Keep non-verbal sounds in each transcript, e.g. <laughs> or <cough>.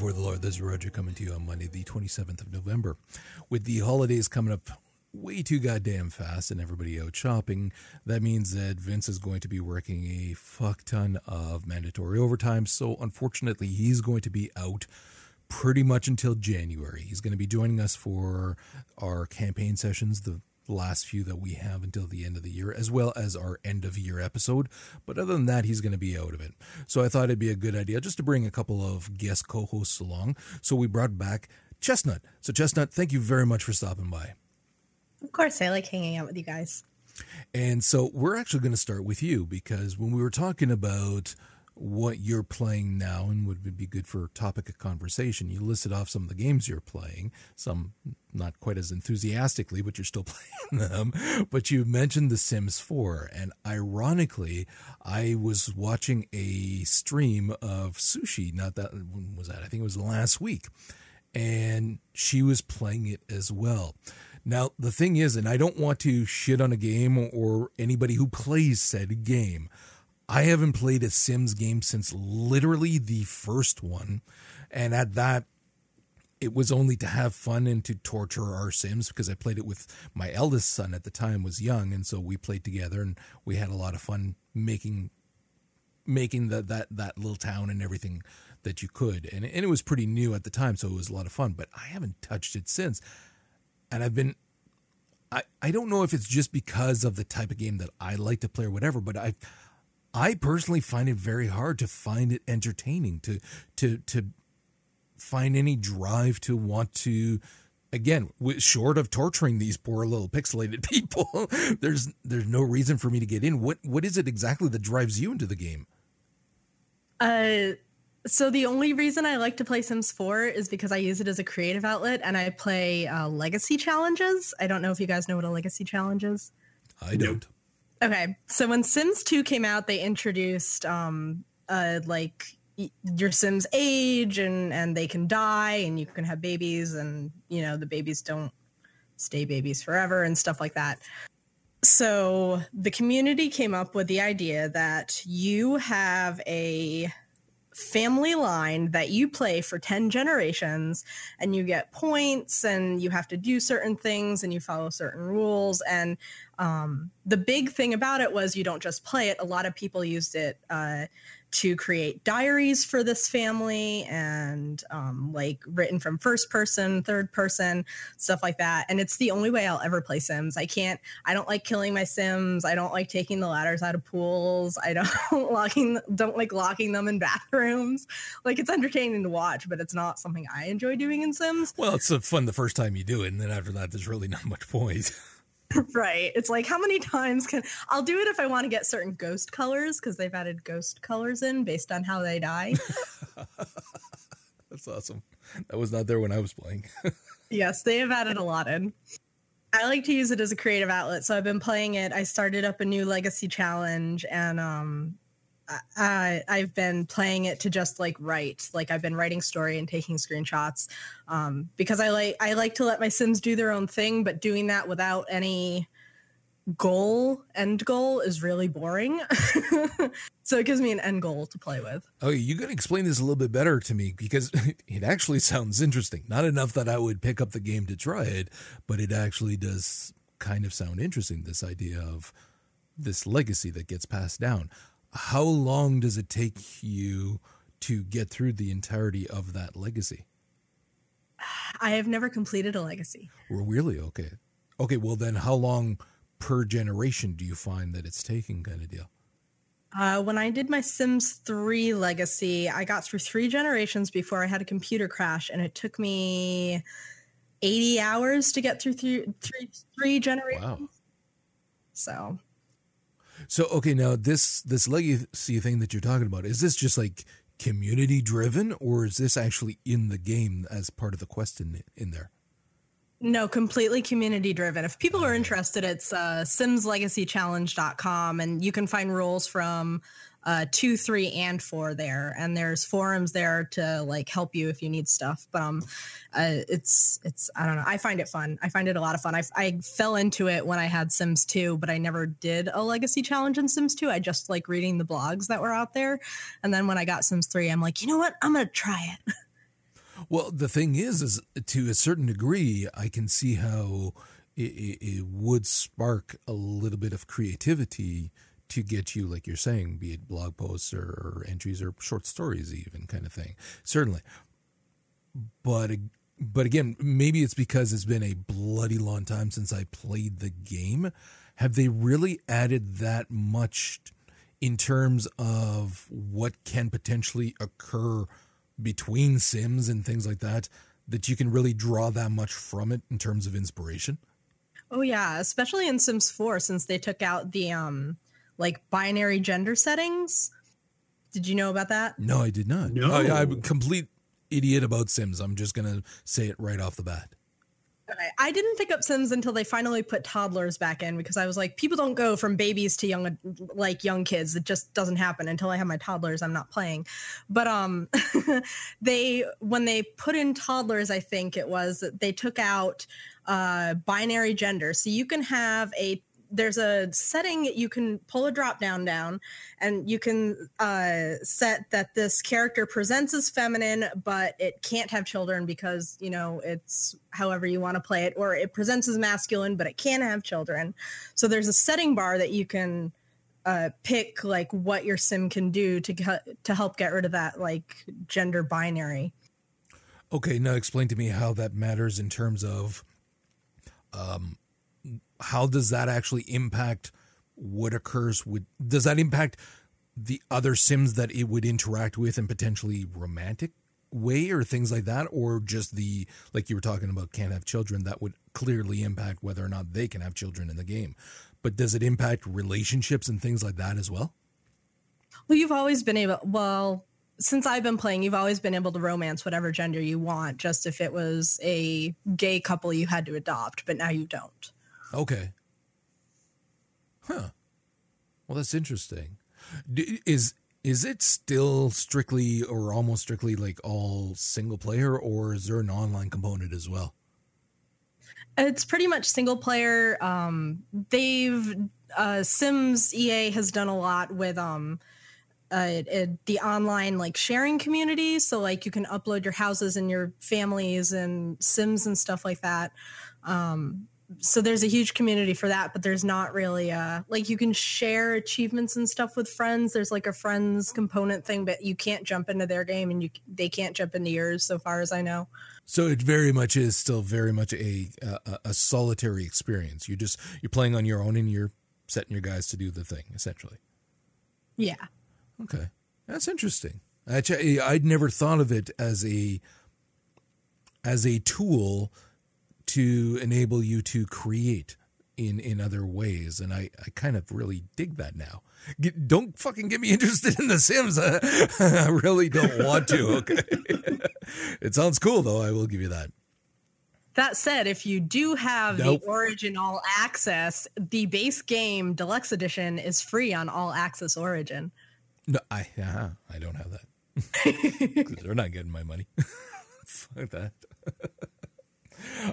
For the Lore. This is Roger coming to you on Monday, the 27th of November. With the holidays coming up way too goddamn fast and everybody out shopping, that means that Vince is going to be working a fuck ton of mandatory overtime. So, unfortunately, he's going to be out pretty much until January. He's going to be joining us for our campaign sessions, the last few that we have until the end of the year, as well as our end of year episode. But other than that, he's going to be out of it. So I thought it'd be a good idea just to bring a couple of guest co hosts along. So we brought back Chestnut. So, Chestnut, thank you very much for stopping by. Of course, I like hanging out with you guys. And so we're actually going to start with you because when we were talking about what you're playing now and would be good for topic of conversation. You listed off some of the games you're playing, some not quite as enthusiastically, but you're still <laughs> playing them. But you mentioned The Sims 4, and ironically, I was watching a stream of Sushi. Not that when was that? I think it was last week, and she was playing it as well. Now, the thing is, and I don't want to shit on a game or anybody who plays said game. I haven't played a Sims game since literally the first one. And at that, it was only to have fun and to torture our Sims because I played it with my eldest son at the time was young. And so we played together and we had a lot of fun making making the, that that little town and everything that you could. And, and it was pretty new at the time, so it was a lot of fun. But I haven't touched it since. And I've been I, I don't know if it's just because of the type of game that I like to play or whatever, but I've I personally find it very hard to find it entertaining to to to find any drive to want to again short of torturing these poor little pixelated <laughs> people there's there's no reason for me to get in what what is it exactly that drives you into the game uh so the only reason I like to play Sims 4 is because I use it as a creative outlet and I play uh, legacy challenges. I don't know if you guys know what a legacy challenge is. I don't. Okay, so when Sims 2 came out, they introduced um uh like your Sims age and and they can die and you can have babies and you know the babies don't stay babies forever and stuff like that. So the community came up with the idea that you have a family line that you play for 10 generations and you get points and you have to do certain things and you follow certain rules and um, the big thing about it was you don't just play it. A lot of people used it uh, to create diaries for this family and um, like written from first person, third person, stuff like that. And it's the only way I'll ever play Sims. I can't, I don't like killing my Sims. I don't like taking the ladders out of pools. I don't <laughs> locking, don't like locking them in bathrooms. Like it's entertaining to watch, but it's not something I enjoy doing in Sims. Well, it's fun the first time you do it. And then after that, there's really not much point. <laughs> <laughs> right. It's like how many times can I'll do it if I want to get certain ghost colors because they've added ghost colors in based on how they die. <laughs> That's awesome. That was not there when I was playing. <laughs> yes, they have added a lot in. I like to use it as a creative outlet, so I've been playing it. I started up a new legacy challenge and um I've been playing it to just like write. Like I've been writing story and taking screenshots um, because I like I like to let my Sims do their own thing, but doing that without any goal end goal is really boring. <laughs> so it gives me an end goal to play with. Oh, you can explain this a little bit better to me because <laughs> it actually sounds interesting. Not enough that I would pick up the game to try it, but it actually does kind of sound interesting. This idea of this legacy that gets passed down how long does it take you to get through the entirety of that legacy? I have never completed a legacy. Really? Okay. Okay. Well, then how long per generation do you find that it's taking, kind of deal? Uh, when I did my Sims 3 legacy, I got through three generations before I had a computer crash, and it took me 80 hours to get through three, three, three generations. Wow. So so okay, now this this legacy thing that you're talking about is this just like community driven, or is this actually in the game as part of the quest in in there? No, completely community driven. If people are interested, it's uh, simslegacychallenge.com and you can find rules from uh, two, three, and four there. And there's forums there to like help you if you need stuff. But um, uh, it's it's I don't know. I find it fun. I find it a lot of fun. I, I fell into it when I had Sims 2, but I never did a legacy challenge in Sims 2. I just like reading the blogs that were out there. And then when I got Sims 3, I'm like, you know what? I'm gonna try it. <laughs> Well, the thing is, is to a certain degree, I can see how it, it, it, would spark a little bit of creativity to get you, like you're saying, be it blog posts or, or entries or short stories, even kind of thing. Certainly, but but again, maybe it's because it's been a bloody long time since I played the game. Have they really added that much in terms of what can potentially occur? between sims and things like that that you can really draw that much from it in terms of inspiration oh yeah especially in sims 4 since they took out the um like binary gender settings. Did you know about that? No i did not. No. I, i'm a complete idiot about sims. I'm just gonna say it right off the bat. Okay. I didn't pick up Sims until they finally put toddlers back in because I was like, people don't go from babies to young, like young kids. It just doesn't happen until I have my toddlers. I'm not playing, but um, <laughs> they when they put in toddlers, I think it was they took out uh binary gender, so you can have a there's a setting you can pull a drop down down and you can uh, set that this character presents as feminine but it can't have children because you know it's however you want to play it or it presents as masculine but it can have children. So there's a setting bar that you can uh, pick like what your sim can do to to help get rid of that like gender binary. Okay now explain to me how that matters in terms of um how does that actually impact what occurs with does that impact the other sims that it would interact with in potentially romantic way or things like that? Or just the like you were talking about can't have children that would clearly impact whether or not they can have children in the game. But does it impact relationships and things like that as well? Well you've always been able well since I've been playing, you've always been able to romance whatever gender you want, just if it was a gay couple you had to adopt, but now you don't. Okay. Huh. Well, that's interesting. Is is it still strictly or almost strictly like all single player, or is there an online component as well? It's pretty much single player. Um, they've uh, Sims EA has done a lot with um, uh, the online like sharing community. So like you can upload your houses and your families and Sims and stuff like that. Um, so there's a huge community for that but there's not really a like you can share achievements and stuff with friends. There's like a friends component thing but you can't jump into their game and you they can't jump into yours so far as i know. So it very much is still very much a a, a solitary experience. You just you're playing on your own and you're setting your guys to do the thing essentially. Yeah. Okay. That's interesting. Actually i'd never thought of it as a as a tool to enable you to create in in other ways and i i kind of really dig that now get, don't fucking get me interested in the sims i, <laughs> I really don't want to <laughs> okay it sounds cool though i will give you that that said, if you do have nope. the Origin All Access, the base game Deluxe Edition is free on All Access Origin. No, I uh, I don't have that. <laughs> they're not getting my money. Fuck that.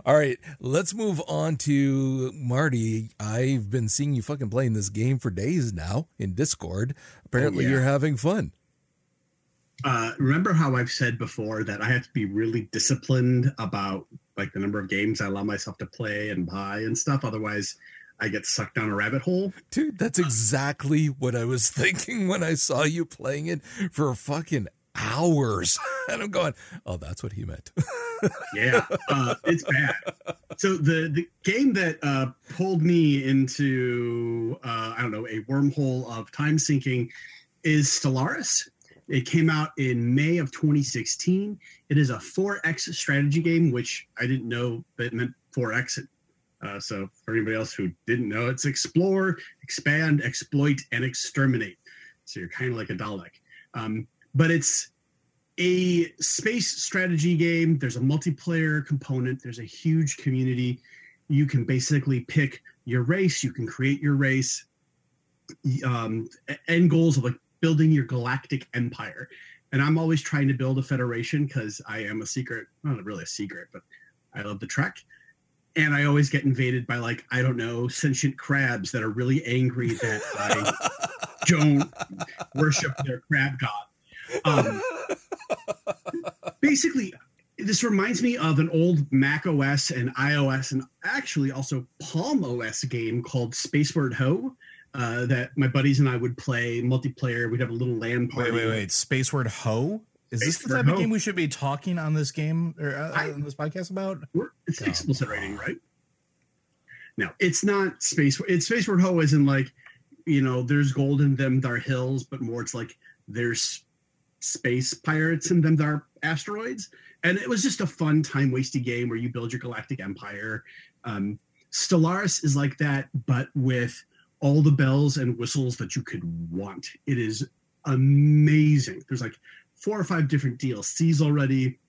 All right, let's move on to Marty. I've been seeing you fucking playing this game for days now in Discord. Apparently, oh, yeah. you're having fun. Uh, remember how I've said before that I have to be really disciplined about like the number of games I allow myself to play and buy and stuff. Otherwise, I get sucked down a rabbit hole. Dude, that's exactly what I was <laughs> thinking when I saw you playing it for fucking hours. <laughs> and I'm going, oh, that's what he meant. <laughs> yeah, uh, it's bad. So the the game that uh, pulled me into uh, I don't know a wormhole of time sinking is Stellaris. It came out in May of 2016. It is a 4X strategy game, which I didn't know that meant 4X. Uh, so for anybody else who didn't know, it's explore, expand, exploit, and exterminate. So you're kind of like a Dalek. Um, but it's a space strategy game. There's a multiplayer component. There's a huge community. You can basically pick your race. You can create your race. Um, end goals of like building your galactic empire. And I'm always trying to build a federation because I am a secret, not really a secret, but I love the Trek. And I always get invaded by like, I don't know, sentient crabs that are really angry that I <laughs> don't worship their crab god. Um, basically, this reminds me of an old Mac OS and iOS and actually also Palm OS game called Spaceward Ho. Uh, that my buddies and I would play multiplayer. We'd have a little LAN party. Wait, wait, wait! Spaceward Ho. Is this the type of game we should be talking on this game or uh, I, on this podcast about? It's Come explicit on. rating, right? No, it's not space. It's Spaceward Ho, isn't like, you know, there's gold in them, there are hills, but more it's like there's space pirates and them, there are asteroids. And it was just a fun time wasting game where you build your galactic empire. Um, Stellaris is like that, but with all the bells and whistles that you could want. It is amazing. There's like four or five different DLCs already.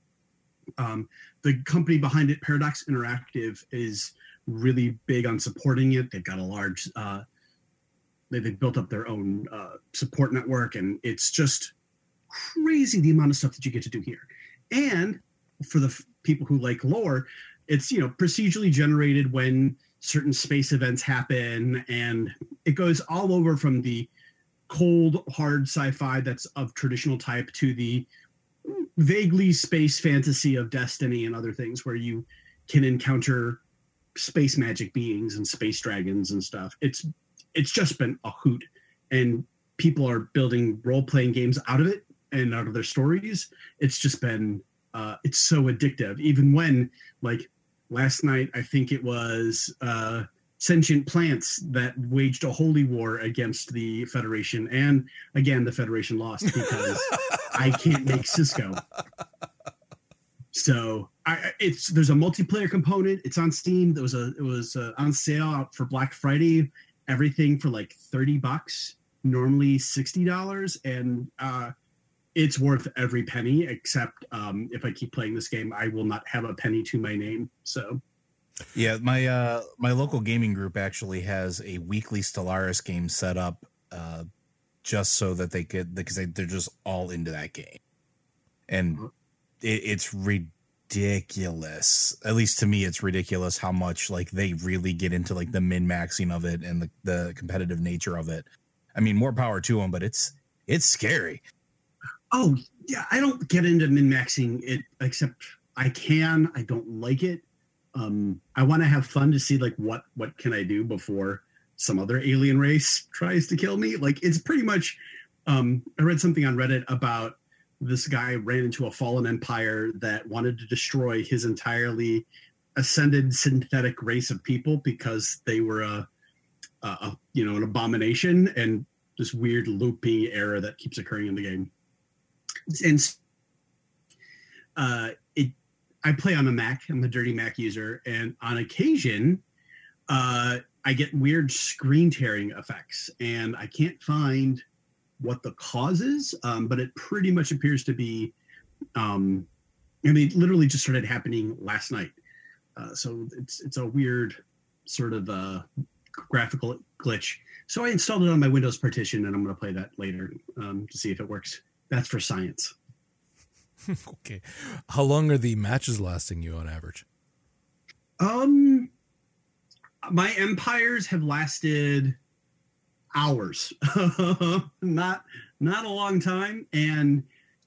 Um, the company behind it, Paradox Interactive, is really big on supporting it. They've got a large, uh, they, have built up their own uh, support network, and it's just crazy the amount of stuff that you get to do here. And for the f- people who like lore, it's you know procedurally generated when certain space events happen and it goes all over from the cold hard sci-fi that's of traditional type to the vaguely space fantasy of destiny and other things where you can encounter space magic beings and space dragons and stuff it's it's just been a hoot and people are building role-playing games out of it and out of their stories it's just been uh it's so addictive. Even when like last night i think it was uh sentient plants that waged a holy war against the federation and again the federation lost <laughs> because i can't make Sisko. So I, it's there's a multiplayer component. It's on steam. There was a it was uh, on sale for black friday. Everything for like 30 bucks normally $60 and uh it's worth every penny except um, if i keep playing this game i will not have a penny to my name so. Yeah my uh my local gaming group actually has a weekly stellaris game set up uh just so that they could because they, they're just all into that game. And uh-huh. it, it's ridiculous. At least to me it's ridiculous how much like they really get into like the min maxing of it and the, the competitive nature of it. I mean more power to them but it's it's scary Oh yeah, I don't get into min maxing it except I can. I don't like it. Um, I want to have fun to see like what what can I do before some other alien race tries to kill me. Like it's pretty much. Um, I read something on Reddit about this guy ran into a fallen empire that wanted to destroy his entirely ascended synthetic race of people because they were a, a, a you know an abomination and this weird looping error that keeps occurring in the game and uh, it I play on a Mac. I'm a dirty Mac user, and on occasion, uh, I get weird screen tearing effects, and I can't find what the cause is. Um, but it pretty much appears to be. Um, I mean, it literally just started happening last night. Uh, so it's it's a weird sort of uh, graphical glitch. So I installed it on my Windows partition, and I'm going to play that later um, to see if it works. That's for science. <laughs> okay. How long are the matches lasting you on average? Um my empires have lasted hours. <laughs> not not a long time and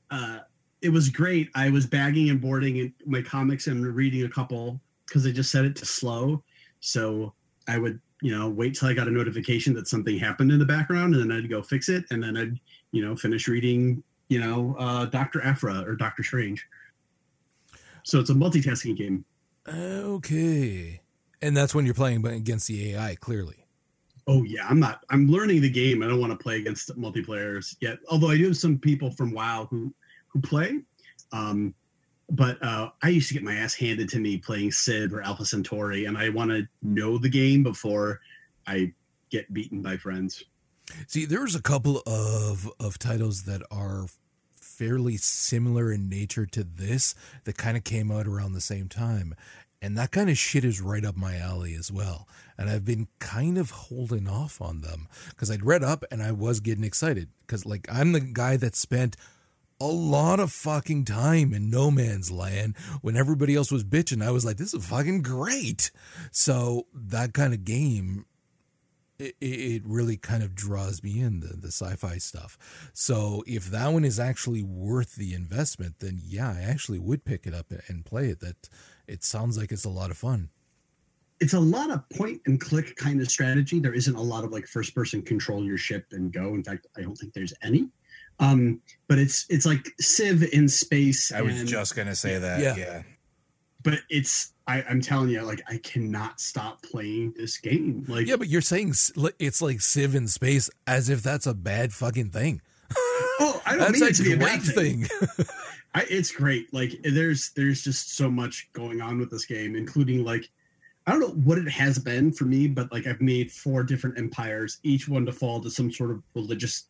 uh it was great. I was bagging and boarding my comics and reading a couple because they just set it to slow. So I would, you know, wait till I got a notification that something happened in the background and then I'd go fix it and then I'd, you know, finish reading you know, uh, Dr. Aphra or Doctor Strange. So it's a multitasking game. Okay. And that's when you're playing against the AI, clearly. Oh yeah, I'm not. I'm learning the game. I don't want to play against multiplayers yet. Although I do have some people from WoW who who play. Um, but uh, I used to get my ass handed to me playing Civ or Alpha Centauri, and I want to know the game before I get beaten by friends. See, there's a couple of of titles that are fairly similar in nature to this that kind of came out around the same time. And that kind of shit is right up my alley as well. And I've been kind of holding off on them because I'd read up and I was getting excited because, like, I'm the guy that spent a lot of fucking time in no man's land when everybody else was bitching. I was like, this is fucking great. So that kind of game, it, it really kind of draws me in the, the sci-fi stuff. So if that one is actually worth the investment, then yeah, I actually would pick it up and play it. That it sounds like it's a lot of fun. It's a lot of point and click kind of strategy. There isn't a lot of like first person control your ship and go. In fact, I don't think there's any. Um, but it's it's like Civ in space. I was and- just gonna say that. Yeah. Yeah. but it's I, I'm telling you, like I cannot stop playing this game. Like Yeah, but you're saying it's like Civ in space as if that's a bad fucking thing. oh, I don't That's mean a it to be a bad thing. thing. <laughs> I, it's great. Like there's there's just so much going on with this game, including like I don't know what it has been for me, but like I've made four different empires, each one to fall to some sort of religious,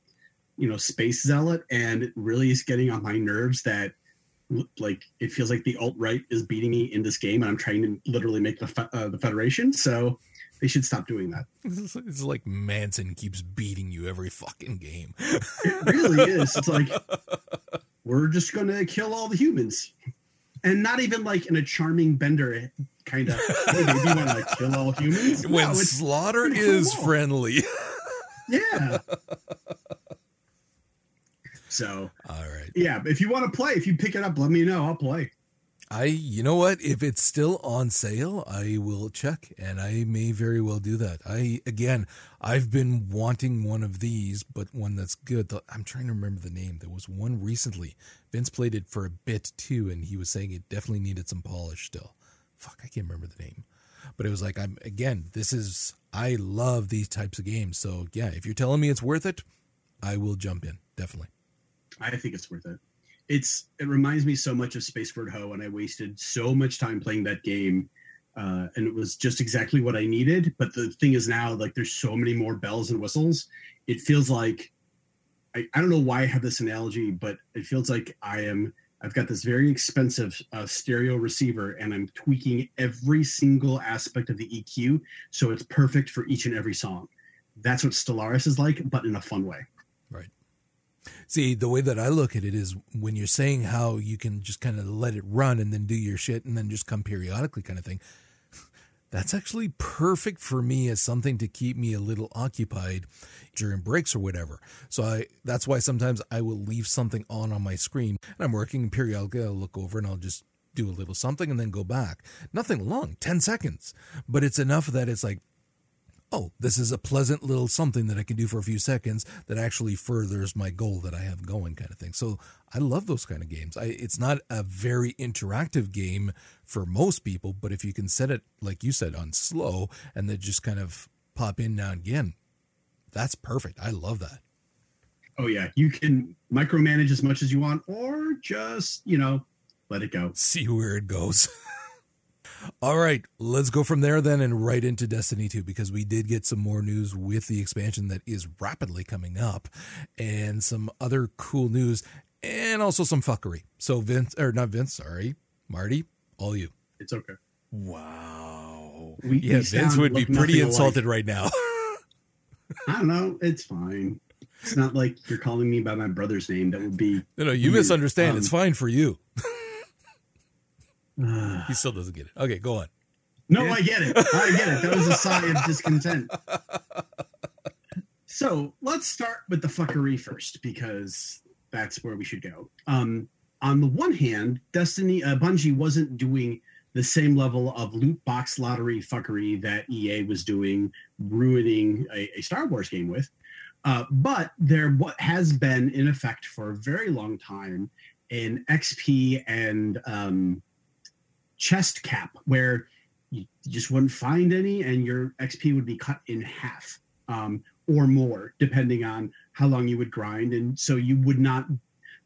you know, space zealot, and it really is getting on my nerves that like it feels like the alt right is beating me in this game, and I'm trying to literally make the fe- uh, the Federation. So they should stop doing that. It's like Manson keeps beating you every fucking game. It really is. It's like we're just gonna kill all the humans, and not even like in a charming bender kind of. Hey, baby, you want to kill all humans? when No, slaughter is friendly. yeah. So All right. yeah, if you want to play, if you pick it up, let me know. I'll play. I, you know what? If it's still on sale, I will check and I may very well do that. I, again, I've been wanting one of these, but one that's good. I'm trying to remember the name. There was one recently. Vince played it for a bit too, and he was saying it definitely needed some polish still. Fuck, I can't remember the name. But it was like, I'm, again, this is, I love these types of games. So yeah, if you're telling me it's worth it, I will jump in. Definitely. I think it's worth it. It's it reminds me so much of Spaceward Ho, and I wasted so much time playing that game, uh, and it was just exactly what I needed. But the thing is now, like, there's so many more bells and whistles. It feels like I, I don't know why I have this analogy, but it feels like I am. I've got this very expensive uh, stereo receiver, and I'm tweaking every single aspect of the EQ so it's perfect for each and every song. That's what Stellaris is like, but in a fun way. See, the way that I look at it is when you're saying how you can just kind of let it run and then do your shit and then just come periodically kind of thing. That's actually perfect for me as something to keep me a little occupied during breaks or whatever. So I that's why sometimes I will leave something on on my screen and I'm working and periodically I'll look over and I'll just do a little something and then go back. Nothing long, 10 seconds. But it's enough that it's like oh, this is a pleasant little something that I can do for a few seconds that actually furthers my goal that I have going, kind of thing. So I love those kind of games. I, it's not a very interactive game for most people, but if you can set it, like you said, on slow and then just kind of pop in now and again, that's perfect. I love that. Oh yeah, you can micromanage as much as you want, or just you know let it go. See where it goes. <laughs> All right, let's go from there then and right into Destiny 2 because we did get some more news with the expansion that is rapidly coming up and some other cool news and also some fuckery. So Vince or not Vince, sorry, Marty, all you. It's okay. Wow. We, Yeah, we Vince would be pretty insulted right now. <laughs> I don't know. It's fine. It's not like you're calling me by my brother's name. That would be. no, no, you Weird. misunderstand. it's Um, fine for you. <laughs> <sighs> He still doesn't get it. Okay, go on. no, I get it. I get it. That was a sigh of discontent. So let's start with the fuckery first because that's where we should go. Um, on the one hand, Destiny, uh, Bungie wasn't doing the same level of loot box lottery fuckery that EA was doing, ruining a, a Star Wars game with. Uh, but there what has been in effect for a very long time an XP and um, chest cap where you just wouldn't find any and your XP would be cut in half um, or more, depending on how long you would grind. And so you would not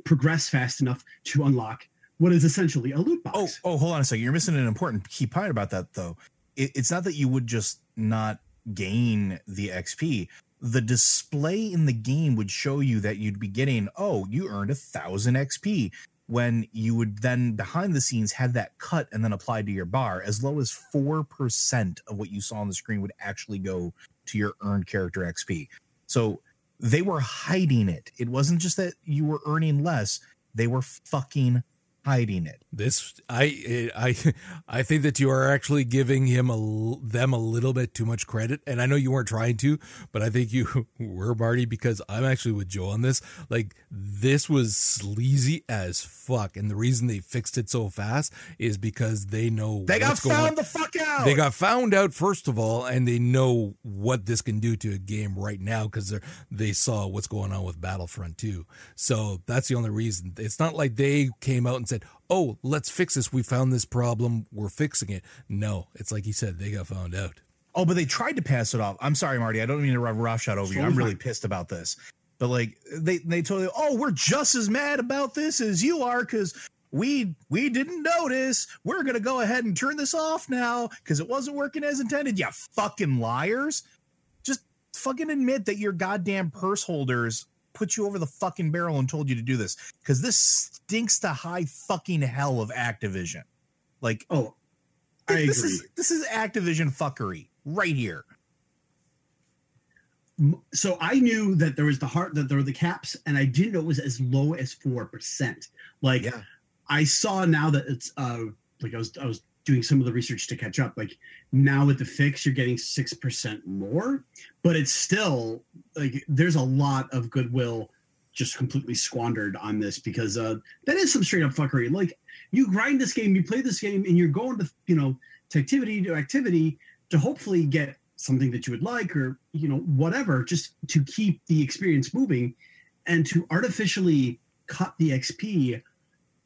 progress fast enough to unlock what is essentially a loot box. Oh, oh, hold on a second. You're missing an important key part about that, though. It, it's not that you would just not gain the XP. the display in the game would show you that you'd be getting, oh, you earned a thousand XP. When you would then behind the scenes have that cut and then applied to your bar, as low as 4% of what you saw on the screen would actually go to your earned character XP. So they were hiding it. It wasn't just that you were earning less, they were fucking hiding it. This I I I think that you are actually giving him a them a little bit too much credit, and I know you weren't trying to, but I think you <laughs> were Marty because I'm actually with Joe on this. Like this was sleazy as fuck, and the reason they fixed it so fast is because they know They got found on. the fuck out. They got found out first of all, and they know what this can do to a game right now because they they saw what's going on with Battlefront 2. So that's the only reason. It's not like they came out and said, "Oh, let's fix this. We found this problem. We're fixing it." No, it's like you said, they got found out. Oh, but they tried to pass it off. I'm sorry, Marty. I don't mean to rub roughshod over you. I'm really pissed about this. But like they they told you, oh, we're just as mad about this as you are because we we didn't notice. We're gonna go ahead and turn this off now because it wasn't working as intended. You fucking liars! Just fucking admit that your goddamn purse holders put you over the fucking barrel and told you to do this because this stinks to high fucking hell of Activision. Like Oh, I this agree. is this is Activision fuckery right here. So I knew that there was the heart that there were the caps, and I didn't know it was as low as four percent. Like Yeah. I saw now that it's uh like I was I was doing some of the research to catch up. Like now with the fix, you're getting six percent more, but it's still like there's a lot of goodwill just completely squandered on this because uh that is some straight up fuckery. Like you grind this game, you play this game, and you're going to you know to activity to activity to hopefully get something that you would like or you know whatever just to keep the experience moving and to artificially cut the xp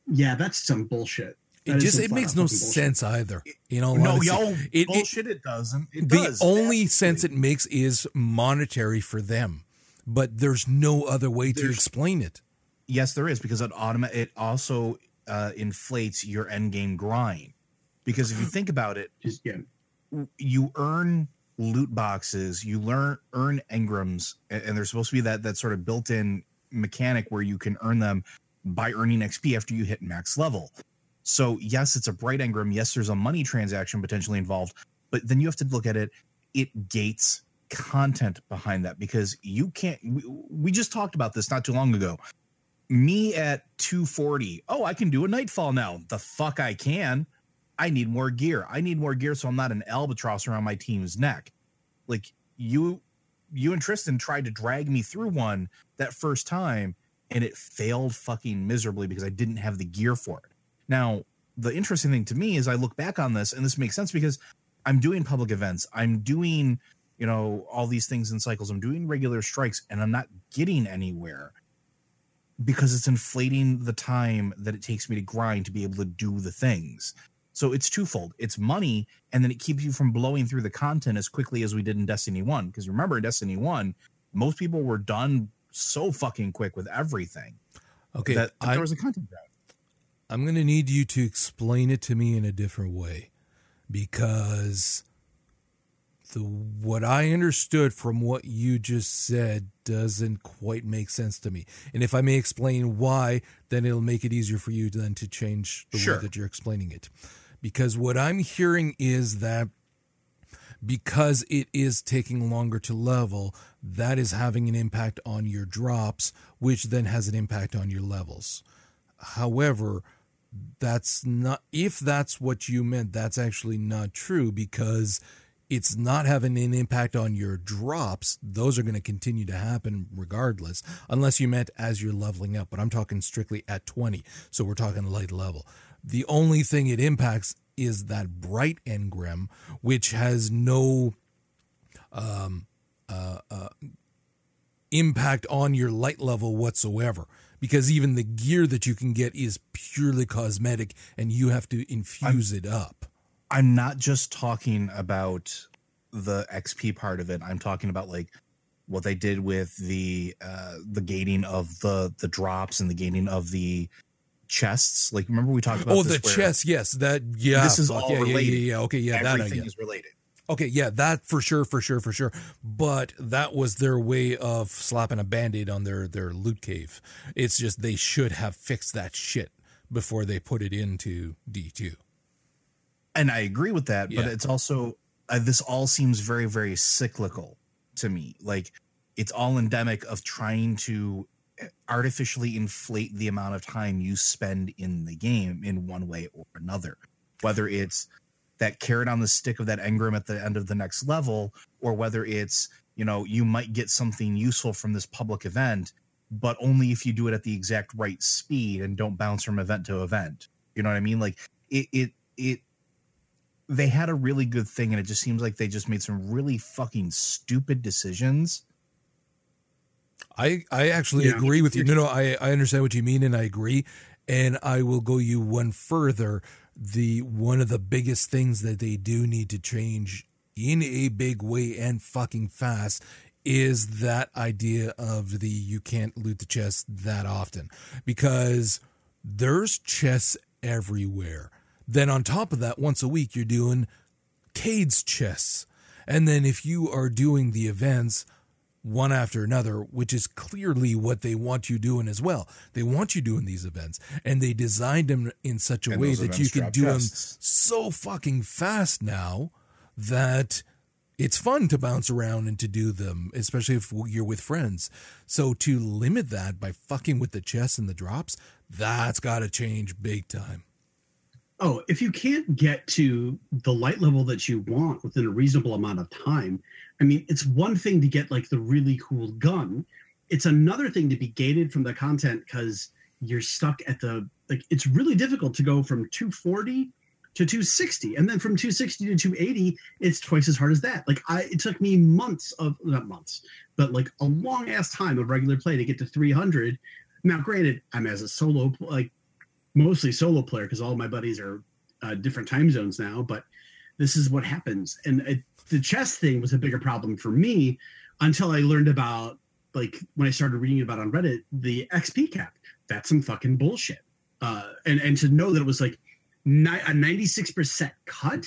yeah that's some bullshit It That is just it makes no bullshit. sense either. You know, no, honestly. yo, it- it- bullshit. It, doesn't. It the does. only Absolutely. sense it makes is monetary for them, but there's no other way to explain it. yes, there is because it automa- It also uh, inflates your end game grind. Because if you think about it, just yeah you earn loot boxes, you learn earn engrams, and, and there's supposed to be that that sort of built-in mechanic where you can earn them by earning XP after you hit max level. So yes, it's a bright engram. Yes, there's a money transaction potentially involved, but then you have to look at it. It gates content behind that because you can't. We, we just talked about this not too long ago. Me at 240. Oh, I can do a nightfall now. The fuck I can. I need more gear. I need more gear so I'm not an albatross around my team's neck. Like you you and Tristan tried to drag me through one that first time and it failed fucking miserably because I didn't have the gear for it. Now, the interesting thing to me is I look back on this and this makes sense because I'm doing public events. I'm doing, you know, all these things in cycles. I'm doing regular strikes and I'm not getting anywhere because it's inflating the time that it takes me to grind to be able to do the things. So it's twofold. It's money, and then it keeps you from blowing through the content as quickly as we did in Destiny 1. Because remember, in Destiny 1, most people were done so fucking quick with everything Okay, that, that I, there was a content grab. I'm going to need you to explain it to me in a different way because the what I understood from what you just said doesn't quite make sense to me. And if I may explain why, then it'll make it easier for you then to change the Sure. way that you're explaining it. Because what I'm hearing is that because it is taking longer to level, that is having an impact on your drops, which then has an impact on your levels. However, that's not if that's what you meant, that's actually not true because it's not having an impact on your drops. Those are going to continue to happen regardless, unless you meant as you're leveling up. But I'm talking strictly at 20. So we're talking light level. The only thing it impacts is that bright engram, which has no um, uh, uh, impact on your light level whatsoever. Because even the gear that you can get is purely cosmetic and you have to infuse it up. I'm not just talking about the XP part of it. I'm talking about like what they did with the uh the gating of the the drops and the gating of the chests. Like remember we talked about Oh, the where chest, yes, that yeah. This is all yeah, yeah, related. yeah, yeah. Okay, yeah, that I everything get. is related. Okay, yeah, that for sure, for sure, for sure. But that was their way of slapping a band-aid on their their loot cave. It's just they should have fixed that shit before they put it into D2. And I agree with that, but it's also uh, this all seems very very cyclical to me. Like it's all endemic of trying to artificially inflate the amount of time you spend in the game in one way or another. Whether it's that carrot on the stick of that engram at the end of the next level, or whether it's, you know, you might get something useful from this public event, but only if you do it at the exact right speed and don't bounce from event to event. You know what I mean? Like it it it they had a really good thing and it just seems like they just made some really fucking stupid decisions. I I actually Yeah. agree with you. No, no, I I understand what you mean, and I agree. And I will go you one further. The one of the biggest things that they do need to change in a big way and fucking fast is that idea of the you can't loot the chest that often because there's chests everywhere. Then on top of that, once a week you're doing Cayde's chests. And then if you are doing the events one after another, which is clearly what they want you doing as well. They want you doing these events, and they designed them in such a And way that you can do chests. them so fucking fast now that it's fun to bounce around and to do them, especially if you're with friends. So to limit that by fucking with the chests and the drops, that's got to change big time. Oh, if you can't get to the light level that you want within a reasonable amount of time, I mean, it's one thing to get like the really cool gun. It's another thing to be gated from the content because you're stuck at the like. It's really difficult to go from 240 to 260, and then from 260 to 280, it's twice as hard as that. Like I, it took me months of not months, but like a long ass time of regular play to get to 300. Now, granted, I'm as a solo like mostly solo player because all my buddies are uh, different time zones now. But this is what happens, and it, the chess thing was a bigger problem for me until I learned about like when I started reading about on Reddit the XP cap. That's some fucking bullshit. Uh, and and to know that it was like ni- a ninety six percent cut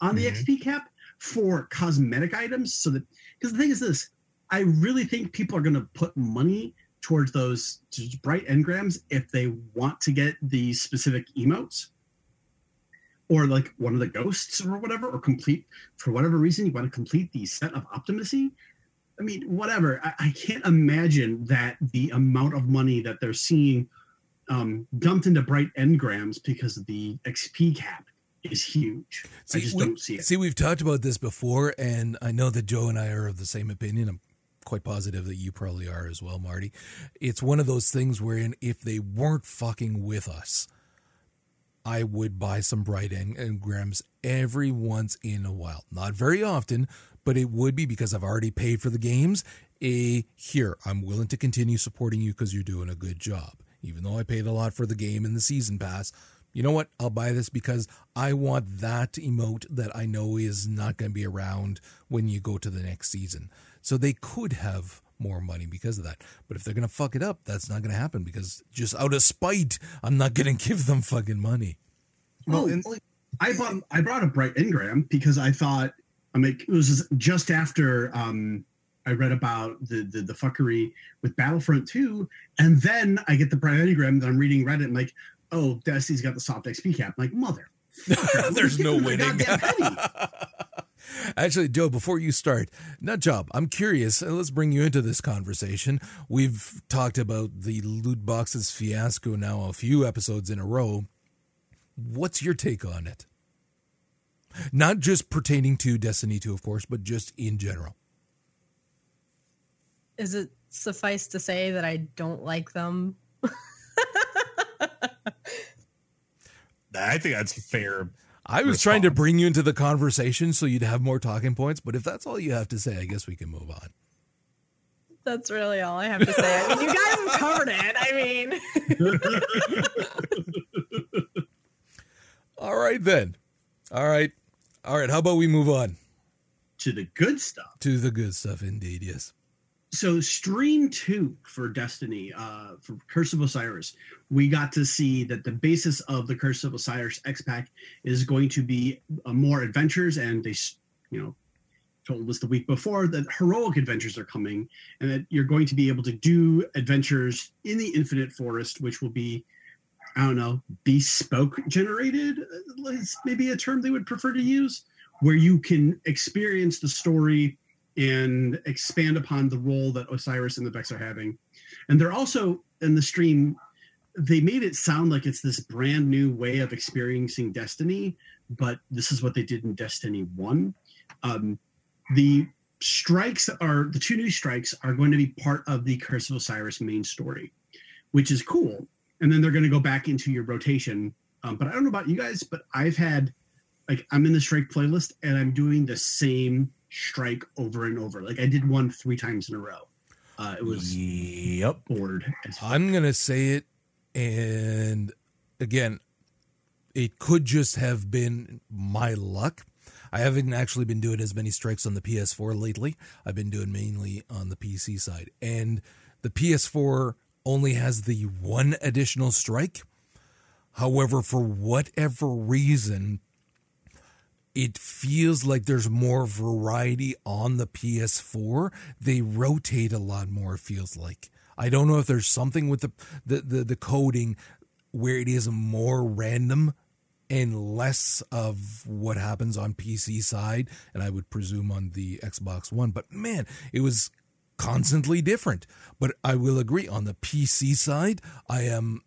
on the Mhm. XP cap for cosmetic items, so that because the thing is this, I really think people are going to put money towards those bright engrams if they want to get the specific emotes or like one of the ghosts or whatever or complete for whatever reason you want to complete the set of optimacy i mean whatever i, I can't imagine that the amount of money that they're seeing um, dumped into bright engrams because the xp cap is huge i just we, don't see it See, we've talked about this before, and I know that Joe and I are of the same opinion. I'm quite positive that you probably are as well, Marty. It's one of those things wherein if they weren't fucking with us, I would buy some bright en- engrams every once in a while. Not very often, but it would be because I've already paid for the games. A here, I'm willing to continue supporting you because you're doing a good job. Even though I paid a lot for the game and the season pass, you know what? I'll buy this because I want that emote that I know is not going to be around when you go to the next season. So they could have more money because of that. But if they're going to fuck it up, that's not going to happen because just out of spite, I'm not going <laughs> to give them fucking money. Well, and- I bought I brought a bright engram because I thought I mean it was just after um I read about the, the the fuckery with Battlefront 2, and then I get the bright engram that I'm reading Reddit and like, oh, Destiny's got the soft XP cap. I'm like, mother. <laughs> There's no Give me winning. <laughs> the goddamn penny. Actually, Joe, before you start, nut job, I'm curious. Let's bring you into this conversation. We've talked about the loot boxes fiasco now a few episodes in a row. What's your take on it? Not just pertaining to Destiny 2, of course, but just in general. Is it suffice to say that I don't like them? <laughs> I think that's fair. I was trying to bring you into the conversation so you'd have more talking points, but if that's all you have to say, I guess we can move on. That's really all I have to say. I mean, you guys have covered it. I mean, <laughs> All right, then. All right. All right. How about we move on to the good stuff. to the good stuff, indeed? Yes. So stream two for destiny uh for curse of osiris we got to see that the basis of the curse of osiris x pack is going to be uh, more adventures and they you know told us the week before that heroic adventures are coming and that you're going to be able to do adventures in the infinite forest which will be i don't know bespoke generated uh, maybe a term they would prefer to use where you can experience the story and expand upon the role that osiris and the vex are having. And they're also in the stream they made it sound like it's this brand new way of experiencing destiny but this is what they did in destiny 1 um, the strikes are the two new strikes are going to be part of the curse of osiris main story which is cool. And then they're going to go back into your rotation. Um, but i don't know about you guys but i've had like i'm in the strike playlist and i'm doing the same strike over and over like i did one three times in a row uh, it was Yep. bored. I'm to say it. And again, it could just have been my luck. I haven't actually been doing as many strikes on the PS4 lately. I've been doing mainly on the PC side. And the PS4 only has the one additional strike. However, for whatever reason, it feels like there's more variety on the PS4. They rotate a lot more, it feels like. I don't know if there's something with the the, the, the coding where it is more random and less of what happens on PC side, and I would presume on the Xbox One. But man, it was constantly different. But I will agree on the PC side, I am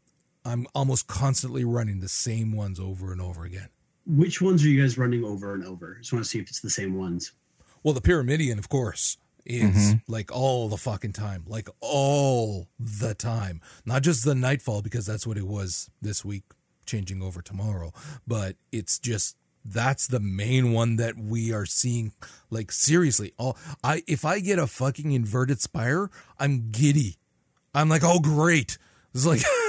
I'm almost constantly running the same ones over and over again. Which ones are you guys running over and over just want to see if it's the same ones Well, the Pyramidion, of course, is mm-hmm. like all the fucking time, like all the time. Not just the Nightfall, because that's what it was this week, changing over tomorrow. But it's just that's the main one that we are seeing. Like seriously, all I if I get a fucking inverted spire, I'm giddy. I'm like, oh great. It's like <laughs>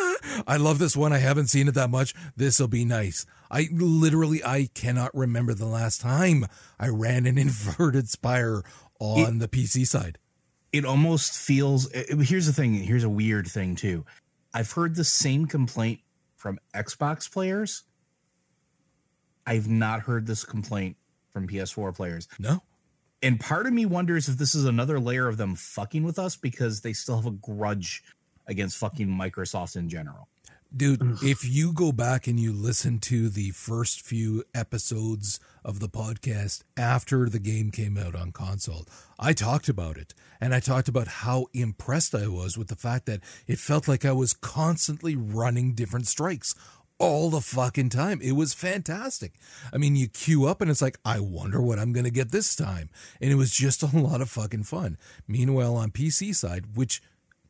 I love this one. I haven't seen it that much. This will be nice. I literally I cannot remember the last time I ran an <laughs> inverted spire on the PC side. it almost feels it- here's the thing here's a weird thing too i've heard the same complaint from xbox players i've not heard this complaint from ps4 players No? and part of me wonders if this is another layer of them fucking with us because they still have a grudge against fucking microsoft in general Dude, if you go back and you listen to the first few episodes of the podcast after the game came out on console, I talked about it. And I talked about how impressed I was with the fact that it felt like I was constantly running different strikes all the fucking time. It was fantastic. I mean, you queue up and it's like, I wonder what I'm going to get this time. And it was just a lot of fucking fun. Meanwhile, on PC side, which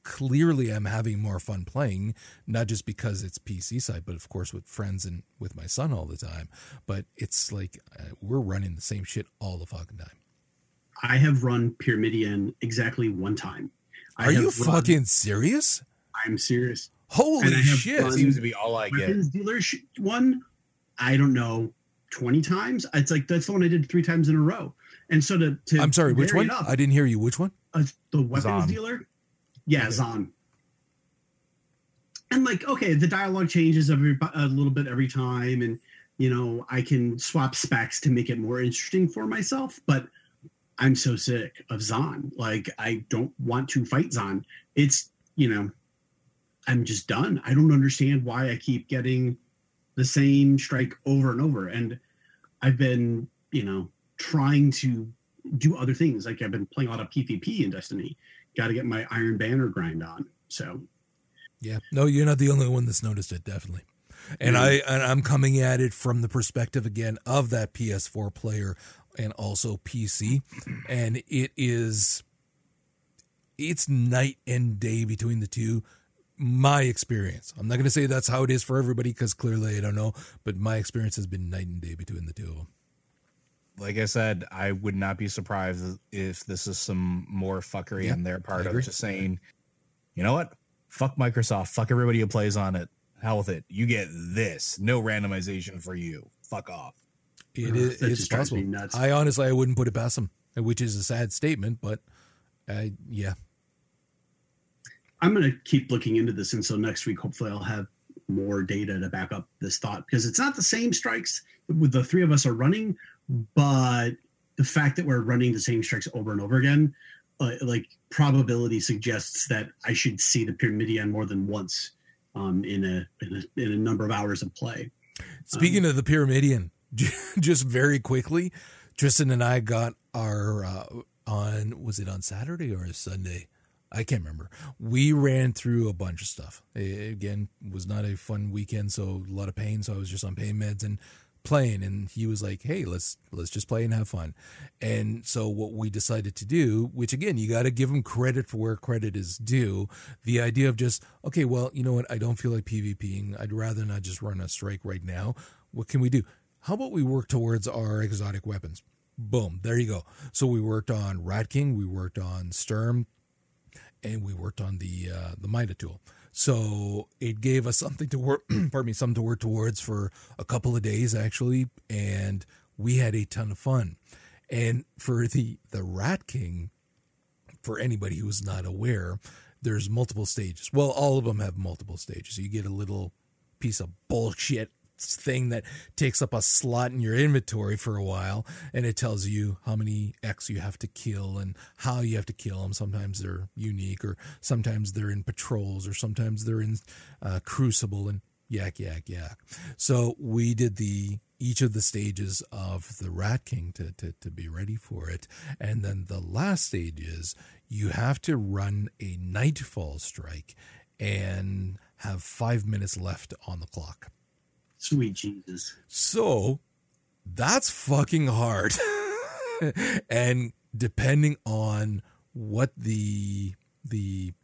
clearly I'm having more fun playing, not just because it's PC side, but of course with friends and with my son all the time. But it's like uh, we're running the same shit all the fucking time. I have run Pyramidion exactly one time. I Are you run- fucking serious? I'm serious. Holy And I have shit! run- seems to be all i get Weapons dealer sh- one, I don't know, 20 times. It's like that's the one I did three times in a row. And so to, to I'm sorry, which one? up, I didn't hear you. Which one? uh, the weapons Zahn. dealer. Yeah, Zahn. And like, okay, the dialogue changes every a little bit every time, and you know, I can swap specs to make it more interesting for myself. But I'm so sick of Zahn. Like, I don't want to fight Zahn. It's you know, I'm just done. I don't understand why I keep getting the same strike over and over. And I've been, you know, trying to do other things. Like I've been playing a lot of PvP in Destiny. Got to get my Iron Banner grind on. So Yeah. No, you're not the only one that's noticed it, definitely. And. I and I'm coming at it from the perspective again of that PS4 player and also PC. And it is it's night and day between the two. My experience. I'm not going to say that's how it is for everybody because clearly I don't know, but my experience has been night and day between the two of them. Like I said, I would not be surprised if this is some more fuckery Yeah, on their part of just saying, you know what? Fuck Microsoft. Fuck everybody who plays on it. Hell with it. You get this. No randomization for you. Fuck off. It Ugh, is that it's just me possible. nuts. I honestly I wouldn't put it past them, which is a sad statement, but uh, yeah. I'm going to keep looking into this. And so next week, hopefully, I'll have more data to back up this thought because it's not the same strikes with the three of us are running, but the fact that we're running the same strikes over and over again, uh, like probability suggests that I should see the Pyramidion more than once um, in, a, in a in a number of hours of play. Speaking um, of the Pyramidion, <laughs> just very quickly, Tristan and I got our uh, on was it on Saturday or Sunday? I can't remember. We ran through a bunch of stuff. It, again, was not a fun weekend, so a lot of pain. So I was just on pain meds and playing. And he was like, "Hey, let's let's just play and have fun." And so what we decided to do, which again, you got to give him credit for where credit is due. The idea of just okay, well, you know what? I don't feel like PvPing. I'd rather not just run a strike right now. What can we do? How about we work towards our exotic weapons? Boom, there you go. So we worked on Rat King, we worked on Sturm, and we worked on the uh, the Mida tool. So it gave us something to work, <clears throat> pardon me, something to work towards for a couple of days actually, and we had a ton of fun. And for the the Rat King, for anybody who's not aware, there's multiple stages. Well, all of them have multiple stages. You get a little piece of bullshit thing that takes up a slot in your inventory for a while and it tells you how many X you have to kill and how you have to kill them. Sometimes they're unique or sometimes they're in patrols or sometimes they're in uh, Crucible and yak, yak, yak. So we did the each of the stages of the Rat King to, to, to be ready for it. And then the last stage is you have to run a nightfall strike and have five minutes left on the clock. Sweet Jesus. So that's fucking hard. <laughs> and depending on what the the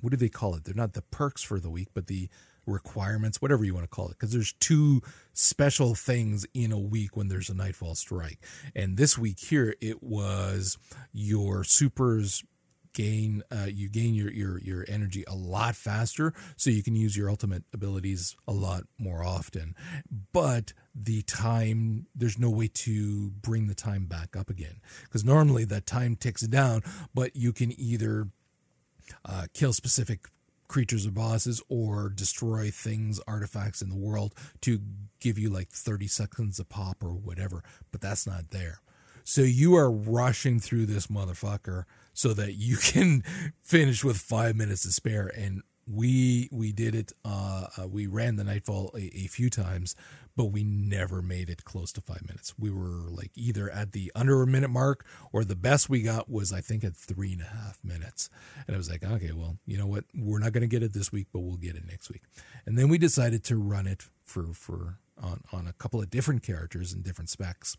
what do they call it? They're not the perks for the week, but the requirements, whatever you want to call it, because there's two special things in a week when there's a nightfall strike. And this week here, it was your supers gain uh, you gain your, your your energy a lot faster so you can use your ultimate abilities a lot more often. But the time there's no way to bring the time back up again because normally that time ticks down but you can either uh, kill specific creatures or bosses or destroy things artifacts in the world to give you like 30 seconds a pop or whatever but that's not there. So you are rushing through this motherfucker so that you <laughs> can finish with five minutes to spare. And we we did it. Uh, uh, we ran the nightfall a, a, few times, but we never made it close to five minutes. We were like either at the under a minute mark, or the best we got was I think at three and a half minutes. And I was like, okay, well, you know what? We're not going to get it this week, but we'll get it next week. And then we decided to run it for for on on a couple of different characters and different specs.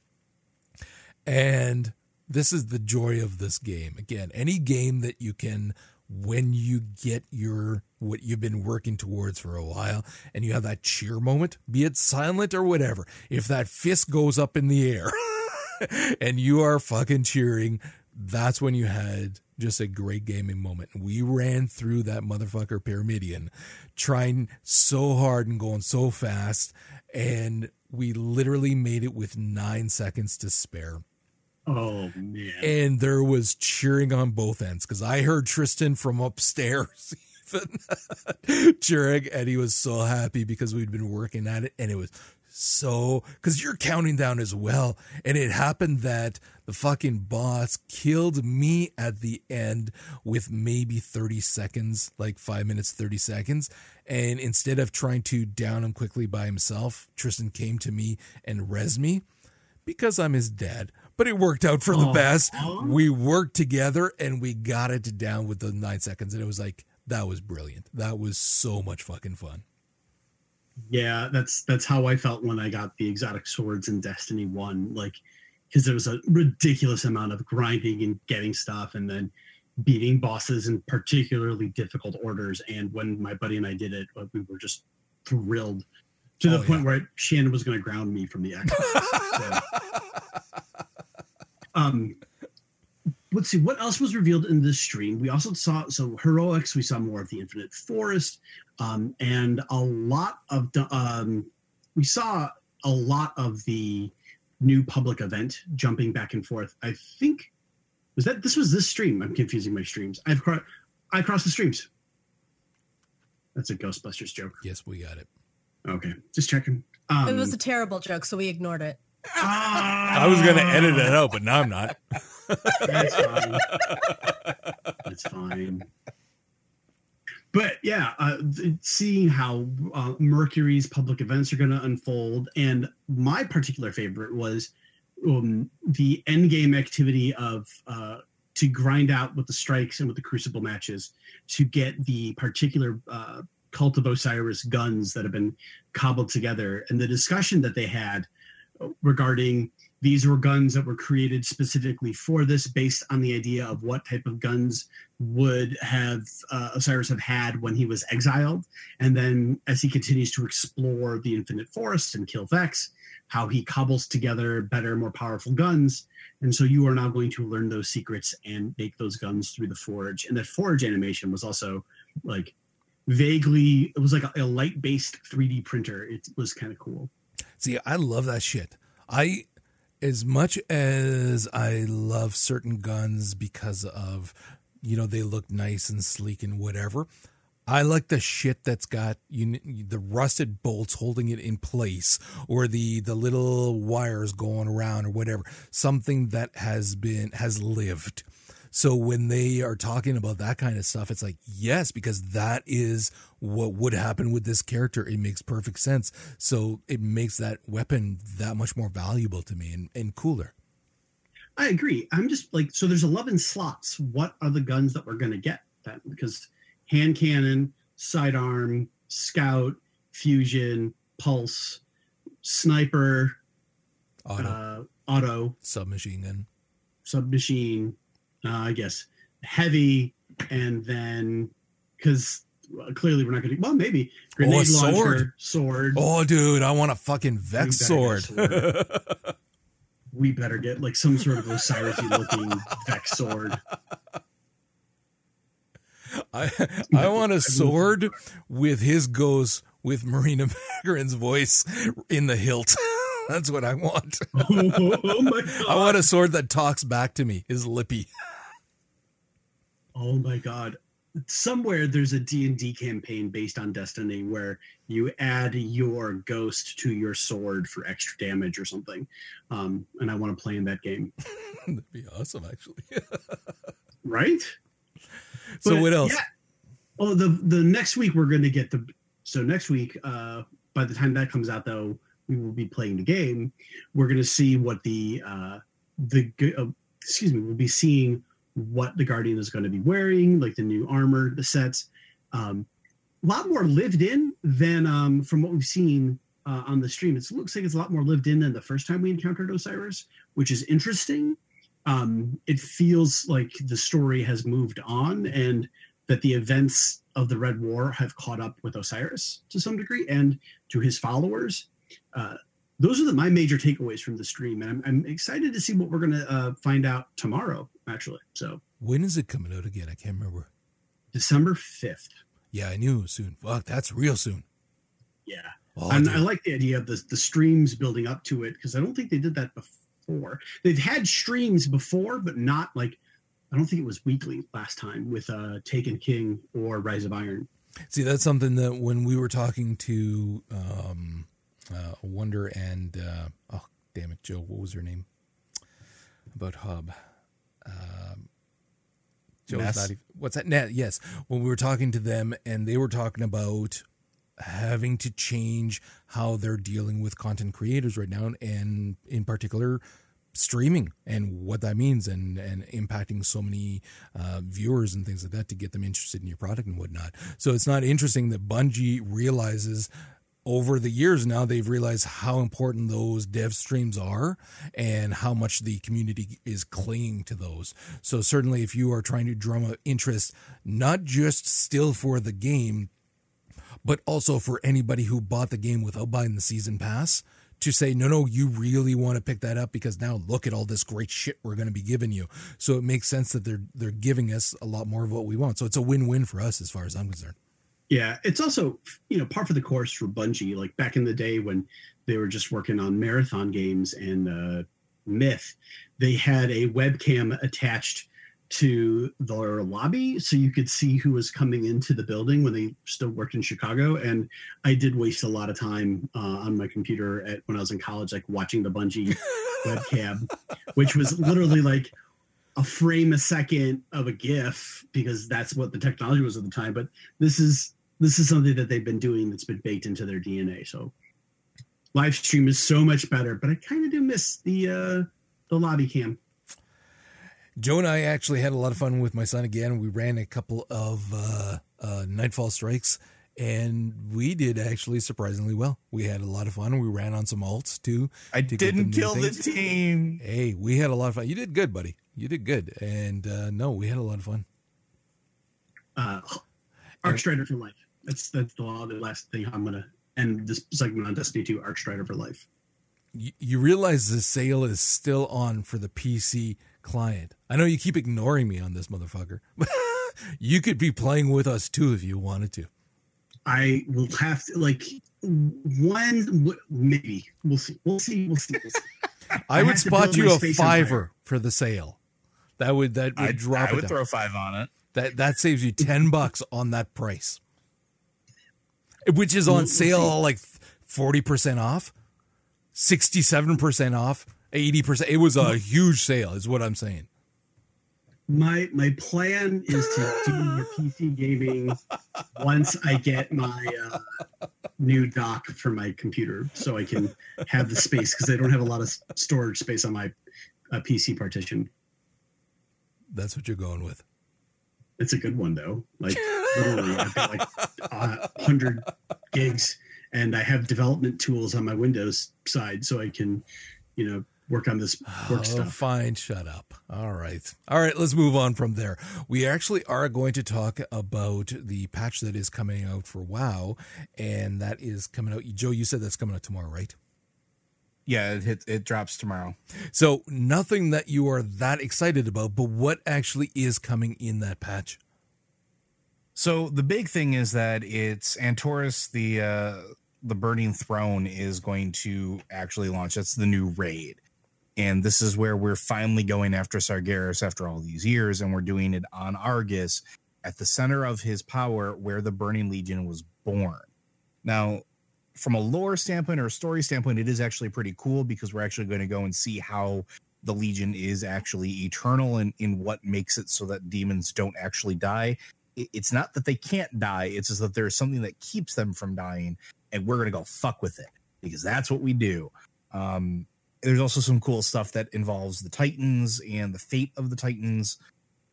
And this is the joy of this game. Again, any game that you can when you get your what you've been working towards for a while and you have that cheer moment, be it silent or whatever. If that fist goes up in the air <laughs> and you are fucking cheering, that's when you had just a great gaming moment. We ran through that motherfucker Pyramidion, trying so hard and going so fast, and we literally made it with nine seconds to spare. Oh man! And there was cheering on both ends because I heard Tristan from upstairs <laughs> even cheering, and he was so happy because we'd been working at it, and it was so because you're counting down as well, and it happened that the fucking boss killed me at the end with maybe 30 seconds, like five minutes, 30 seconds. And instead of trying to down him quickly by himself, Tristan came to me and res me because I'm his dad but it worked out for the oh. best. We worked together and we got it down with the nine seconds, and it was like that was brilliant. That was so much fucking fun. Yeah, that's that's how I felt when I got the exotic swords in Destiny One. Like, because there was a ridiculous amount of grinding and getting stuff, and then beating bosses in particularly difficult orders. And when my buddy and I did it, we were just thrilled to the oh, point yeah. where Shannon was going to ground me from the Xbox. <laughs> so. Um, let's see what else was revealed in this stream. We also saw so heroics. We saw more of the Infinite Forest, um, and a lot of the, um, we saw a lot of the new public event jumping back and forth. I think was that this was this stream. I'm confusing my streams. I've cro- I crossed the streams. That's a Ghostbusters joke. Yes, we got it. Okay, just checking. Um, it was a terrible joke, so we ignored it. I was gonna edit it out, but now I'm not. That's fine. That's fine. But yeah, uh, seeing how uh, Mercury's public events are going to unfold, and my particular favorite was um, the end game activity of uh, to grind out with the strikes and with the Crucible matches to get the particular uh, Cult of Osiris guns that have been cobbled together, and the discussion that they had regarding these were guns that were created specifically for this based on the idea of what type of guns would have uh, osiris have had when he was exiled. And then as he continues to explore the infinite forest and kill vex how he cobbles together better more powerful guns. And so you are now going to learn those secrets and make those guns through the forge. And that forge animation was also like vaguely it was like a, a light based 3d printer. It was kind of cool See, I love that shit. I, as much as I love certain guns because of, you know, they look nice and sleek and whatever. I like the shit that's got you the rusted bolts holding it in place, or the the little wires going around, or whatever. Something that has been has lived. So when they are talking about that kind of stuff, it's like, yes, because that is what would happen with this character. It makes perfect sense. So it makes that weapon that much more valuable to me and, and cooler. I agree. I'm just like, so there's 11 slots. What are the guns that we're going to get then? Because hand cannon, sidearm, scout, fusion, pulse, sniper, Auto, uh, auto, submachine gun. submachine, uh, I guess heavy, and then because clearly we're not going to. Well, maybe grenade Oh, launcher, sword. sword. Oh, dude, I want a fucking Vex better sword. <laughs> We better get like some sort of Osiris looking Vex sword. I I want a <laughs> sword with his goes with Marina Magarin's voice in the hilt. <laughs> That's what I want. <laughs> oh my god! I want a sword that talks back to me. Is lippy. Oh my god. Somewhere there's a D&D campaign based on Destiny where you add your ghost to your sword for extra damage or something. Um, and I want to play in that game. <laughs> That'd be awesome, actually. <laughs> Right? so But, what else? Yeah. Oh, the the next week we're going to get the so next week uh by the time that comes out though we will be playing the game. We're going to see what the uh the uh, excuse me, we'll be seeing what the guardian is going to be wearing, like the new armor, the sets. Um a lot more lived in than um from what we've seen uh, on the stream. It looks like it's a lot more lived in than the first time we encountered Osiris, which is interesting um, it feels like the story has moved on and that the events of the Red War have caught up with Osiris to some degree and to his followers. Uh, those are the, my major takeaways from the stream, and I'm, I'm excited to see what we're going to uh, find out tomorrow. Actually, so When is it coming out again? I can't remember. December fifth. Yeah, I knew soon. Fuck, that's real soon. Yeah, Oh, and. I like the idea of the the streams building up to it because I don't think they did that before. They've had streams before, but not like I don't think it was weekly last time with uh Taken King or Rise of Iron. See, that's something that when we were talking to um, uh, Wonder and uh, oh damn it, Joe, what was her name? About Hub. Um, Joe's not even, what's that? Yes. When we were talking to them, and they were talking about having to change how they're dealing with content creators right now, and in particular, streaming and what that means and and impacting so many uh, viewers and things like that to get them interested in your product and whatnot. So it's not interesting that Bungie realizes over the years now they've realized how important those dev streams are and how much the community is clinging to those. So certainly if you are trying to drum up interest not just still for the game but also for anybody who bought the game without buying the season pass to say no no you really want to pick that up because now look at all this great shit we're going to be giving you. So it makes sense that they're they're giving us a lot more of what we want. So it's a win-win for us as far as i'm concerned Yeah, it's also you know par for the course for Bungie. Like back in the day when they were just working on marathon games and uh, Myth, they had a webcam attached to their lobby so you could see who was coming into the building when they still worked in Chicago. And I did waste a lot of time uh, on my computer at when I was in college, like watching the Bungie <laughs> webcam, which was literally like a frame a second of a GIF because that's what the technology was at the time. But this is this is something that they've been doing that's been baked into their DNA. So live stream is so much better, but I kind of do miss the uh the lobby cam. Joe and I actually had a lot of fun with my son again. We ran a couple of uh, uh, Nightfall strikes, and we did actually surprisingly well. We had a lot of fun. We ran on some alts too. I to didn't the new kill the team. Hey, we had a lot of fun. You did good, buddy. You did good. And uh, no, we had a lot of fun. Uh Arc Strider for life. That's that's the. The last thing I'm gonna end this segment on Destiny 2 Arc Strider for life. You, you realize the sale is still on for the PC client. I know you keep ignoring me on this motherfucker. <laughs> you could be playing with us too if you wanted to. I will have to like one maybe we'll see we'll see we'll see. We'll see. <laughs> I, I would spot you a fiver empire. for the sale. That would that would I, drop I would down. throw five on it. That that saves you ten bucks on that price, which is on sale like forty percent off, sixty seven percent off, eighty percent. It was a huge sale, is what I'm saying. My my plan is to do PC gaming once I get my uh, new dock for my computer, so I can have the space because I don't have a lot of storage space on my uh, PC partition. That's what you're going with. It's a good one though. Like literally, I've got like uh, hundred gigs, and I have development tools on my Windows side, so I can, you know, work on this work Oh, stuff. fine, shut up. All right. All right, let's move on from there. We actually are going to talk about the patch that is coming out for WoW, and that is coming out. Joe, you said that's coming out tomorrow, right? Yeah, it hit, it drops tomorrow. So, nothing that you are that excited about, but what actually is coming in that patch? So the big thing is that it's Antorus, the uh, the Burning Throne, is going to actually launch. That's the new raid, and this is where we're finally going after Sargeras after all these years, and we're doing it on Argus at the center of his power, where the Burning Legion was born. Now, from a lore standpoint or a story standpoint, it is actually pretty cool because we're actually going to go and see how the Legion is actually eternal and in what makes it so that demons don't actually die it's not that they can't die it's just that there's something that keeps them from dying and we're gonna go fuck with it because that's what we do. Um there's also some cool stuff that involves the titans and the fate of the titans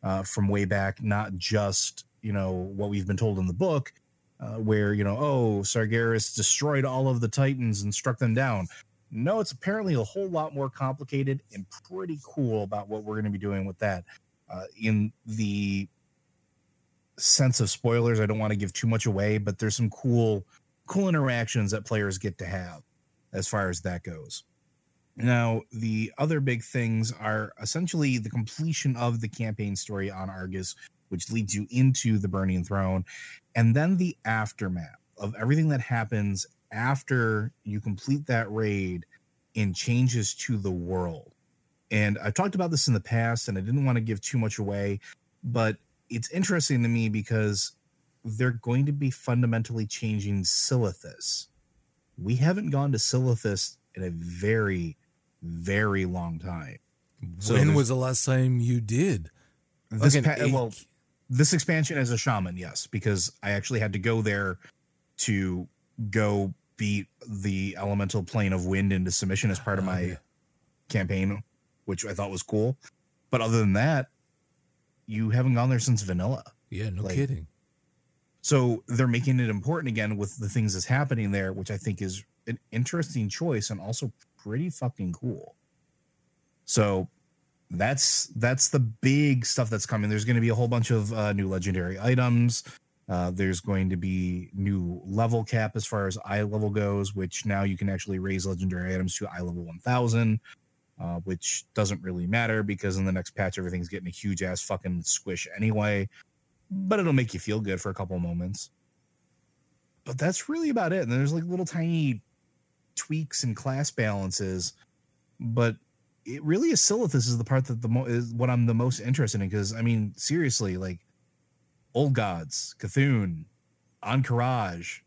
uh from way back not just you know what we've been told in the book uh, where you know oh sargeras destroyed all of the titans and struck them down. No it's apparently a whole lot more complicated and pretty cool about what we're going to be doing with that. Uh, in the sense of spoilers. I don't want to give too much away but there's some cool cool interactions that players get to have as far as that goes. Now the other big things are essentially the completion of the campaign story on argus which leads you into the burning throne and then the aftermath of everything that happens after you complete that raid and changes to the world. And i've talked about this in the past and i didn't want to give too much away but it's interesting to me because they're going to be fundamentally changing Silithus. We haven't gone to Silithus in a very, very long time. So when was the last time you did? This Like pa- well, this expansion as a shaman, yes, because I actually had to go there to go beat the elemental plane of wind into submission as part of Oh, my yeah. campaign, which I thought was cool. But other than that, you haven't gone there since vanilla. Yeah, no like- kidding. So they're making it important again with the things that's happening there, which I think is an interesting choice and also pretty fucking cool. So that's that's the big stuff that's coming. There's going to be a whole bunch of uh, new legendary items. Uh, there's going to be new level cap as far as eye level goes, which now you can actually raise legendary items to eye level 1000, uh, which doesn't really matter because in the next patch everything's getting a huge ass fucking squish anyway. But it'll make you feel good for a couple moments. But that's really about it. And there's like little tiny tweaks and class balances, but it really is Silithus is the part that the mo- is what I'm the most interested in because I mean seriously like old gods Cthulhu Ahn'Qiraj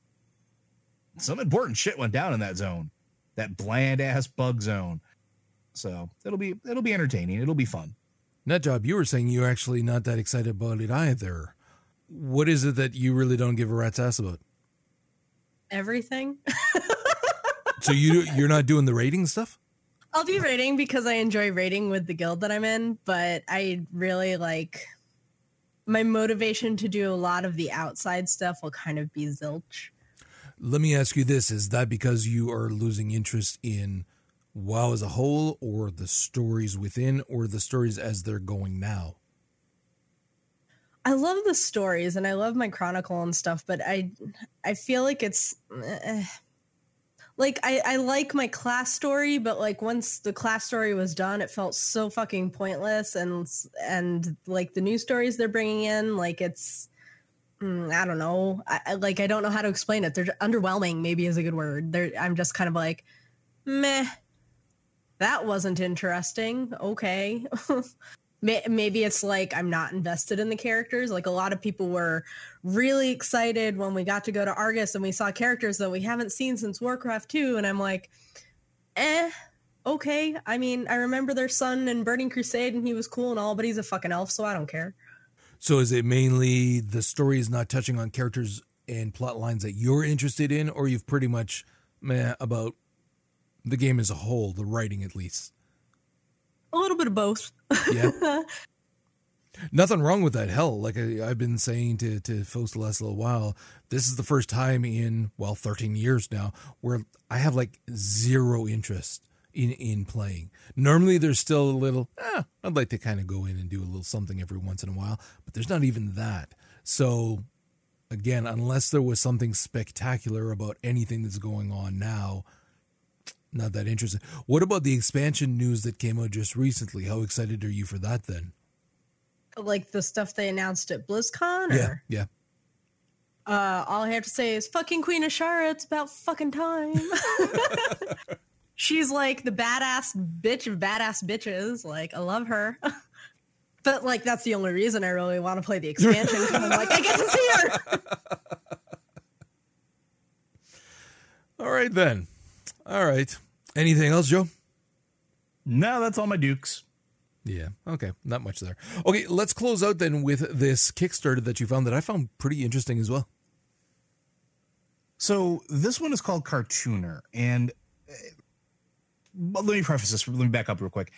some important shit went down in that zone. That bland ass bug zone so it'll be it'll be entertaining it'll be fun Nutjob, you were saying you're actually not that excited about it either. What is it that you really don't give a rat's ass about? Everything. <laughs> So you you're not doing the raiding stuff? I'll do raiding because I enjoy raiding with the guild that I'm in, but I really like my motivation to do a lot of the outside stuff will kind of be zilch. Let me ask you this: Is that because you are losing interest in WoW as a whole, or the stories within, or the stories as they're going now? I love the stories and I love my chronicle and stuff, but I I feel like it's eh, like I, I like my class story, but like once the class story was done, it felt so fucking pointless and and like the new stories they're bringing in, like it's mm, I don't know, I, like I don't know how to explain it. They're underwhelming, maybe is a good word. They're I'm just kind of like meh. That wasn't interesting. Okay. <laughs> Maybe it's like I'm not invested in the characters. Like a lot of people were really excited when we got to go to Argus and we saw characters that we haven't seen since Warcraft 2. And I'm like, eh, okay. I mean, I remember their son in Burning Crusade and he was cool and all, but he's a fucking elf, so I don't care. So is it mainly the story is not touching on characters and plot lines that you're interested in, or you've pretty much meh about the game as a whole, the writing at least? A little bit of both. Yeah. <laughs> Nothing wrong with that. Hell, like I, I've been saying to to folks the last little while, this is the first time in well 13 years now where I have like zero interest in in playing. Normally, there's still a little. Eh, I'd like to kind of go in and do a little something every once in a while, but there's not even that. So, again, unless there was something spectacular about anything that's going on now, not that interesting. What about the expansion news that came out just recently? How excited are you for that then? like the stuff they announced at BlizzCon? Or? Yeah, yeah. Uh, all I have to say is fucking Queen Azshara. It's about fucking time. <laughs> She's like the badass bitch of badass bitches. Like I love her. <laughs> but like that's the only reason I really want to play the <laughs> expansion. I'm like I get to see her. All right then. All right. Anything else, Joe? no that's all my dukes Yeah. Okay. Not much there. Okay. Let's close out then with this Kickstarter that you found that I found pretty interesting as well. So this one is called Cartooner, and uh, let me preface this. Let me back up real quick.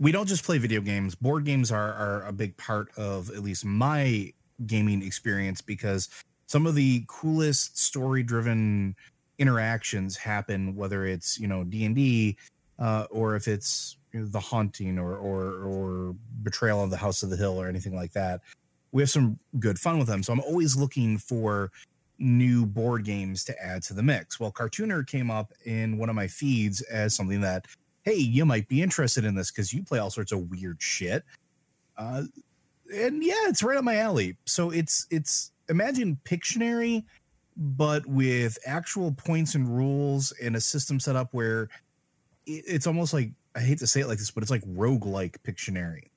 We don't just play video games. Board games are are a big part of at least my gaming experience because some of the coolest story driven interactions happen whether it's you know d&d uh, or if it's you know, the haunting or, or or betrayal of the house of the hill or anything like that we have some good fun with them. So i'm always looking for new board games to add to the mix. Well cartooner came up in one of my feeds as something that hey you might be interested in this because you play all sorts of weird shit. Uh, and yeah it's right up my alley. So it's it's imagine pictionary but with actual points and rules and a system set up where it's almost like I hate to say it like this, but it's like roguelike Pictionary.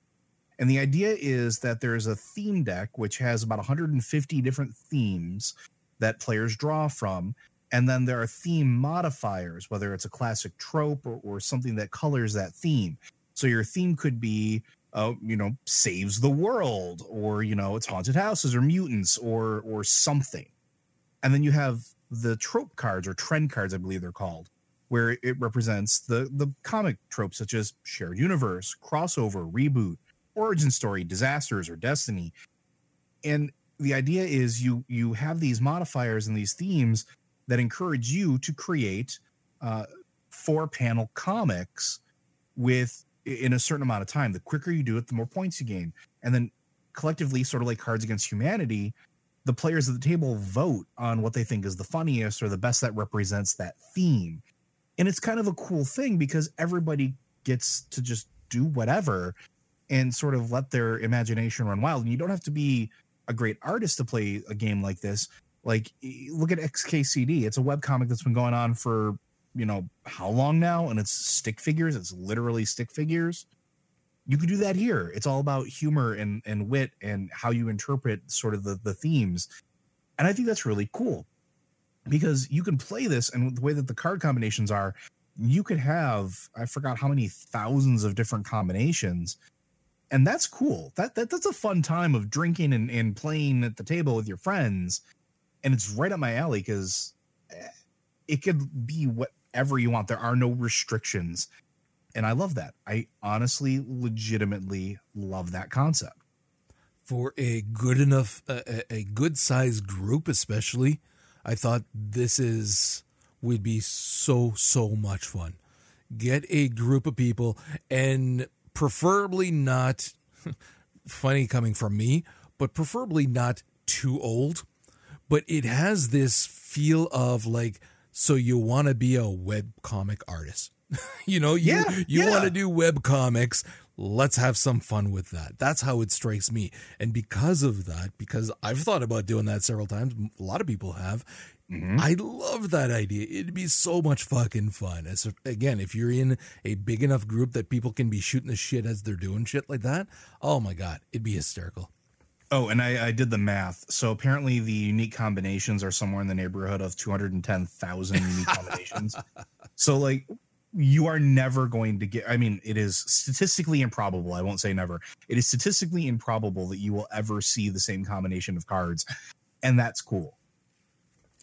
And the idea is that there's a theme deck which has about 150 different themes that players draw from. And then there are theme modifiers, whether it's a classic trope or, or something that colors that theme. So your theme could be, uh, you know, saves the world, or you know, it's haunted houses or mutants or or something and then you have the trope cards or trend cards i believe they're called where it represents the the comic tropes such as shared universe crossover reboot origin story disasters or destiny. And the idea is you you have these modifiers and these themes that encourage you to create uh, four panel comics with in a certain amount of time. The quicker you do it the more points you gain. And then collectively sort of like cards against humanity the players at the table vote on what they think is the funniest or the best that represents that theme. And it's kind of a cool thing because everybody gets to just do whatever and sort of let their imagination run wild. And you don't have to be a great artist to play a game like this. Like, look at XKCD. It's a webcomic that's been going on for you know how long now, and it's stick figures. It's literally stick figures. You could do that here. It's all about humor and and wit and how you interpret sort of the the themes, and I think that's really cool because you can play this and the way that the card combinations are, you could have I forgot how many thousands of different combinations and that's cool. That, that that's a fun time of drinking and, and playing at the table with your friends, and it's right up my alley because eh, it could be whatever you want. There are no restrictions, and I love that. I honestly, legitimately love that concept. For a good enough, a, good sized group, especially, I thought this is would be so so much fun. Get a group of people and preferably not <laughs> funny coming from me, but preferably not too old. But it has this feel of like, so you want to be a web comic artist. <laughs> you know, you Yeah, you yeah. want to do web comics. Let's have some fun with that. That's how it strikes me. And because of that, because I've thought about doing that several times, a lot of people have, Mm-hmm. I love that idea. It'd be so much fucking fun. As again, if you're in a big enough group that people can be shooting the shit as they're doing shit like that, oh my god, it'd be hysterical. Oh, and I, I did the math. So apparently, the unique combinations are somewhere in the neighborhood of 210,000 unique combinations. <laughs> So, like, you are never going to get, I mean, it is statistically improbable. I won't say never. It is statistically improbable that you will ever see the same combination of cards. And that's cool.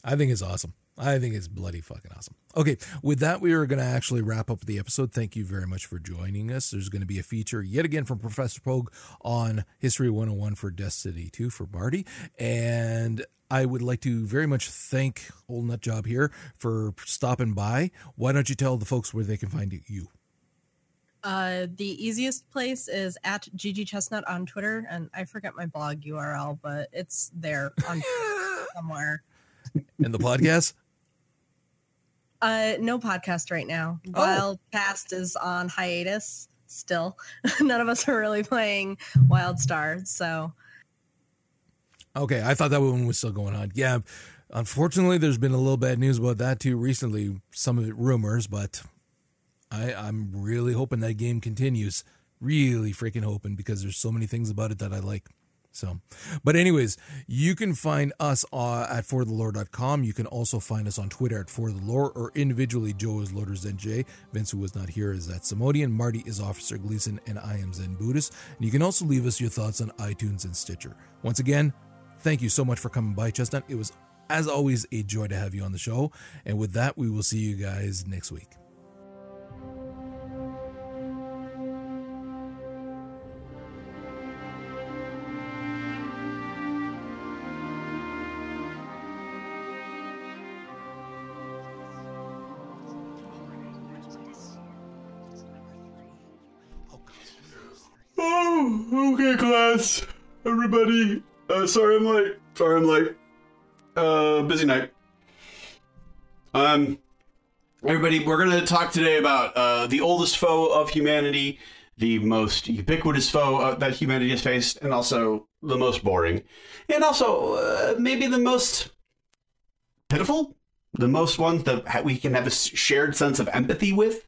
I think it's awesome. I think it's bloody fucking awesome. Okay, with that, we are going to actually wrap up the episode. Thank you very much for joining us. There's going to be a feature yet again from Professor Pogue on History 101 for Destiny 2 for Barty. And I would like to very much thank Old Nut Job here for stopping by. Why don't you tell the folks where they can find you? Uh, the easiest place is at Gigi Chestnut on Twitter, and I forget my blog URL, but it's there on <laughs> somewhere. And the podcast? Uh, no podcast right now. Oh. Wildcast is on hiatus still. <laughs> None of us are really playing Wildstar, so Okay, I thought that one was still going on. Yeah, unfortunately, there's been a little bad news about that too recently. Some of it rumors, but I, I'm really hoping that game continues. Really freaking hoping because there's so many things about it that I like. So, but anyways, you can find us uh, at forthelore.com. You can also find us on Twitter at forthelore or individually. Joe is Loaders NJ. Vince, who was not here, is at Samodian. Marty is Officer Gleason, and I am Zen Buddhist. And you can also leave us your thoughts on iTunes and Stitcher. Once again, thank you so much for coming by, Chestnut. It was, as always, a joy to have you on the show. And with that, we will see you guys next week. Class. Everybody. Uh, sorry I'm late. Sorry I'm late. Uh, busy night. Um, everybody, we're gonna talk today about uh, the oldest foe of humanity, the most ubiquitous foe uh, that humanity has faced, and also the most boring, and also uh, maybe the most pitiful, the most ones that we can have a shared sense of empathy with.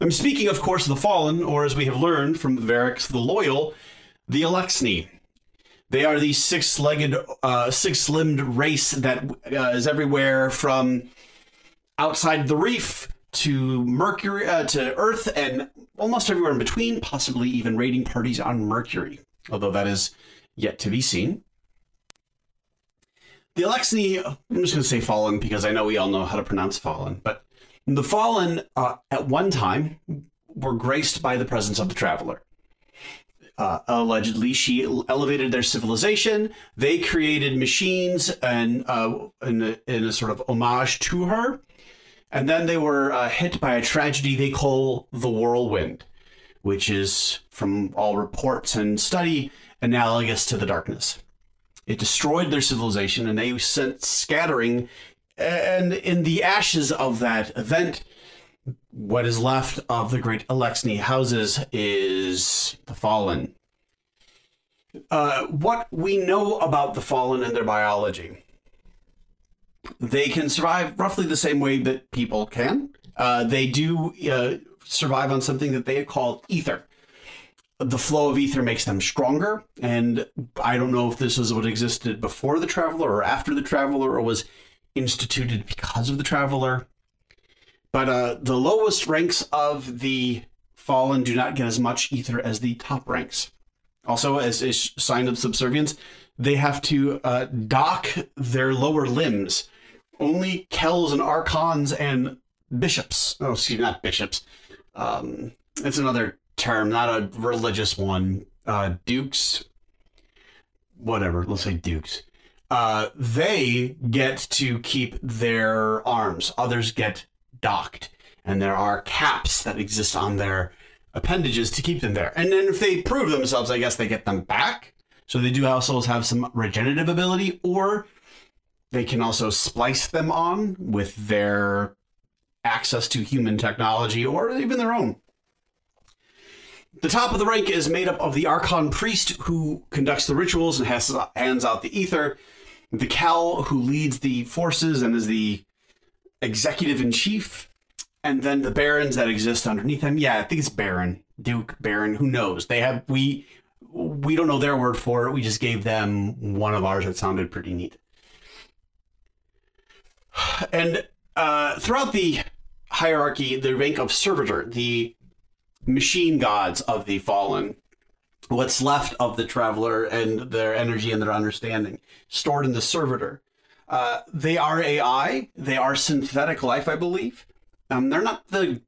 I'm speaking, of course, of the fallen, or as we have learned from Variks the Loyal, the Eliksni. They are the six-legged, uh, six-limbed race that uh, is everywhere from outside the reef to Mercury, uh, to Earth, and almost everywhere in between, possibly even raiding parties on Mercury, although that is yet to be seen. The Eliksni, I'm just going to say fallen because I know we all know how to pronounce fallen, but the fallen uh, at one time were graced by the presence of the traveler. Uh, allegedly, she elevated their civilization. They created machines and uh, in, a, in a sort of homage to her. And then they were uh, hit by a tragedy they call the whirlwind, which is, from all reports and study, analogous to the darkness. It destroyed their civilization and they sent scattering. And in the ashes of that event, what is left of the great Eliksni houses is the fallen. Uh, what we know about the fallen and their biology they can survive roughly the same way that people can. Uh, they do uh, survive on something that they call ether. The flow of ether makes them stronger, and I don't know if this is what existed before the traveler or after the traveler or was instituted because of the traveler. But uh, the lowest ranks of the fallen do not get as much ether as the top ranks. Also, as a sign of subservience, they have to uh, dock their lower limbs. Only Kells and Archons and bishops. Oh, excuse me, not bishops. Um, it's another term, not a religious one. Uh, dukes, whatever. Let's say dukes. Uh, they get to keep their arms. Others get docked, and there are caps that exist on their appendages to keep them there. And then if they prove themselves, I guess they get them back. So they do also have some regenerative ability, or they can also splice them on with their access to human technology or even their own. The top of the rank is made up of the Archon Priest, who conducts the rituals and has, hands out the ether, the Kell, who leads the forces and is the executive in chief, and then the barons that exist underneath him. Yeah, I think it's Baron, Duke, Baron. Who knows? They have we we don't know their word for it. We just gave them one of ours that sounded pretty neat. And uh, throughout the hierarchy, the rank of servitor, the machine gods of the fallen, what's left of the traveler and their energy and their understanding, stored in the servitor. Uh, they are AI. They are synthetic life, I believe. Um, they're not the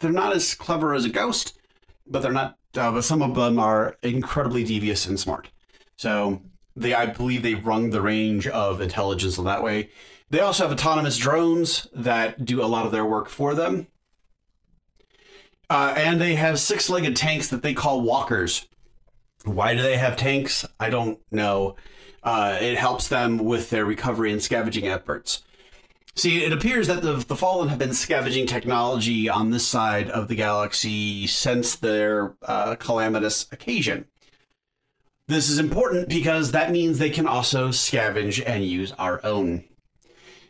they're not as clever as a ghost, but they're not. Uh, but some of them are incredibly devious and smart. So they, I believe, they run the range of intelligence in that way. They also have autonomous drones that do a lot of their work for them. Uh, and they have six legged tanks that they call walkers. Why do they have tanks? I don't know. Uh, it helps them with their recovery and scavenging efforts. See, it appears that the, the Fallen have been scavenging technology on this side of the galaxy since their uh, calamitous occasion. This is important because that means they can also scavenge and use our own.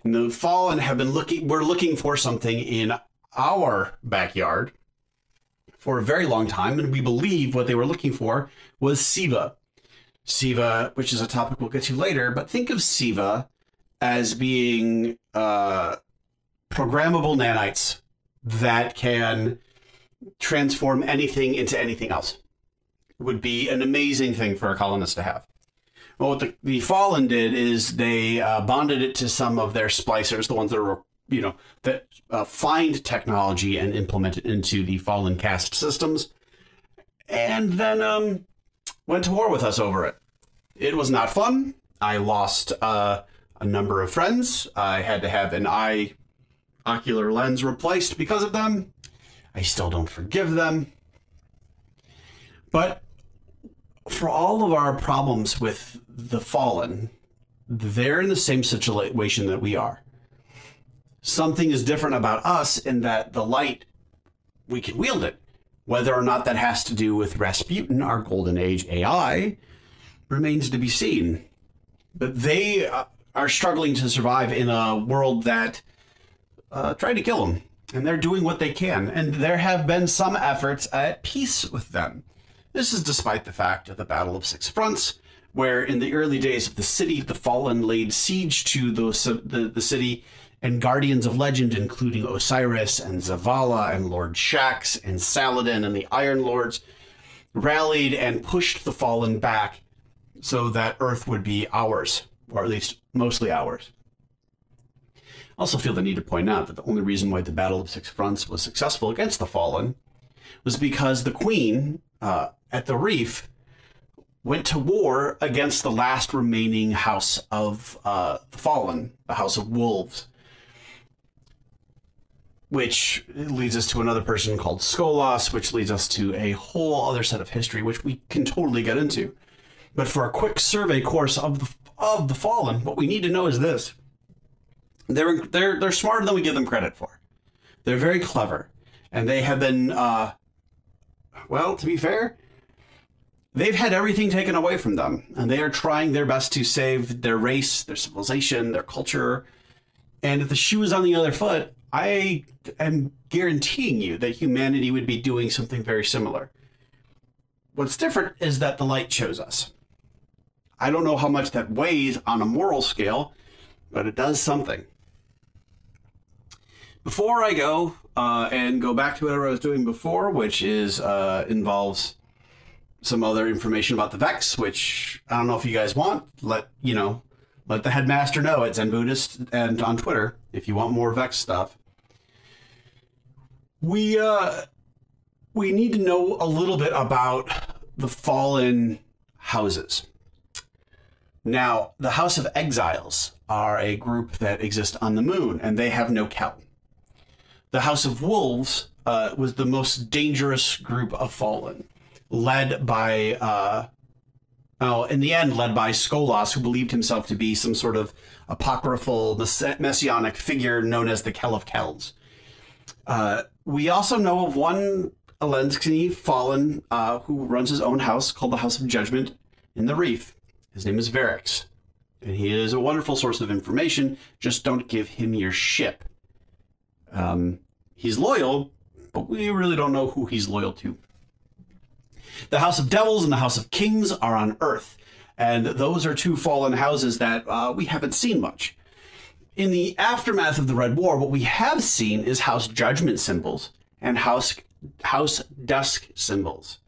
And the Fallen have been looking, we're looking for something in our backyard for a very long time, and we believe what they were looking for was Siva. Siva, which is a topic we'll get to later, but think of Siva as being uh, programmable nanites that can transform anything into anything else. It would be an amazing thing for a colonist to have. Well, what the, the Fallen did is they uh, bonded it to some of their splicers, the ones that are, you know, that uh, find technology and implement it into the Fallen caste systems, and then um, went to war with us over it. It was not fun. I lost uh, a number of friends. I had to have an eye ocular lens replaced because of them. I still don't forgive them. But for all of our problems with the fallen, they're in the same situation that we are. Something is different about us in that the light, we can wield it. Whether or not that has to do with Rasputin, our golden age AI, remains to be seen. But they uh, are struggling to survive in a world that uh, tried to kill them. And they're doing what they can. And there have been some efforts at peace with them. This is despite the fact of the Battle of Six Fronts, where in the early days of the city, the Fallen laid siege to the, the, the city, and Guardians of Legend, including Osiris and Zavala and Lord Shaxx and Saladin and the Iron Lords, rallied and pushed the Fallen back so that Earth would be ours, or at least mostly ours. I also feel the need to point out that the only reason why the Battle of Six Fronts was successful against the Fallen was because the Queen uh, at the Reef went to war against the last remaining house of uh, the Fallen, the House of Wolves, which leads us to another person called Skolas, which leads us to a whole other set of history, which we can totally get into. But for a quick survey course of the of the fallen, what we need to know is this: they're they're they're smarter than we give them credit for. They're very clever, and they have been, uh, well, to be fair, they've had everything taken away from them, and they are trying their best to save their race, their civilization, their culture. And if the shoe is on the other foot, I am guaranteeing you that humanity would be doing something very similar. What's different is that the light chose us. I don't know how much that weighs on a moral scale, but it does something. Before I go uh, and go back to whatever I was doing before, which is uh, involves some other information about the Vex, which I don't know if you guys want. Let you know, let the headmaster know at Zen Buddhist and on Twitter if you want more Vex stuff. We uh, we need to know a little bit about the fallen houses. Now, the House of Exiles are a group that exist on the moon, and they have no Kell. The House of Wolves uh, was the most dangerous group of fallen, led by, uh, oh, in the end, led by Skolas, who believed himself to be some sort of apocryphal messianic figure known as the Kell of Kells. Uh, we also know of one Eliksni fallen uh, who runs his own house called the House of Judgment in the Reef. His name is Variks, and he is a wonderful source of information. Just don't give him your ship. Um, he's loyal, but we really don't know who he's loyal to. The House of Devils and the House of Kings are on Earth, and those are two fallen houses that uh, we haven't seen much. In the aftermath of the Red War, what we have seen is House Judgment symbols and House House Dusk symbols.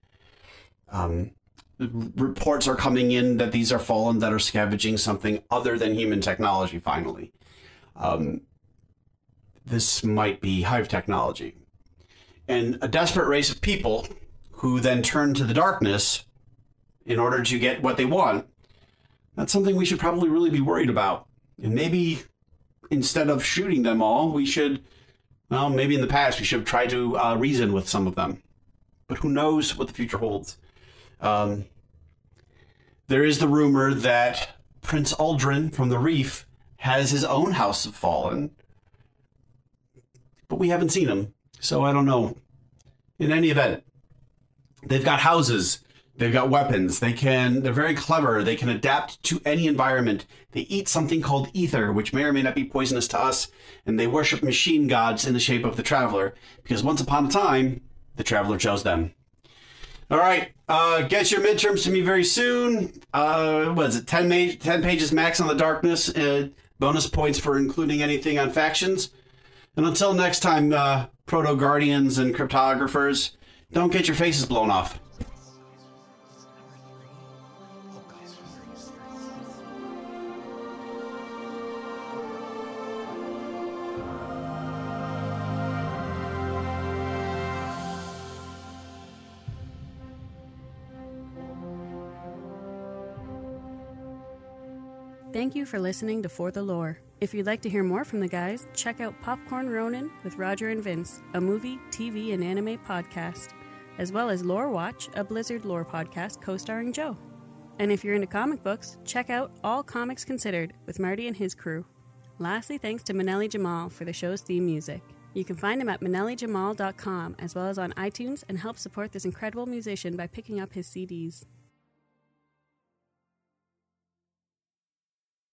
Um, reports are coming in that these are fallen that are scavenging something other than human technology finally. Um, this might be hive technology. And a desperate race of people who then turn to the darkness in order to get what they want that's something we should probably really be worried about. And maybe instead of shooting them all we should well maybe in the past we should have tried to uh, reason with some of them but who knows what the future holds um, there is the rumor that Prince Uldren from the Reef has his own House of Fallen, but we haven't seen him, so I don't know. In any event, they've got houses, they've got weapons, they can, they're very clever, they can adapt to any environment. They eat something called ether, which may or may not be poisonous to us, and they worship machine gods in the shape of the Traveler, because once upon a time, the Traveler chose them. All right. Uh, get your midterms to me very soon. Uh, what is it? 10, ma- 10 pages max on the darkness. Uh, bonus points for including anything on factions. And until next time, uh, proto guardians and cryptographers, don't get your faces blown off. Thank you for listening to For the Lore. If you'd like to hear more from the guys, check out Popcorn Ronin with Roger and Vince, a movie, TV, and anime podcast, as well as Lore Watch, a Blizzard lore podcast co starring Joe. And if you're into comic books, check out All Comics Considered with Marty and his crew. Lastly, thanks to Manelli Jamal for the show's theme music. You can find him at manellijamal.com as well as on iTunes and help support this incredible musician by picking up his CDs.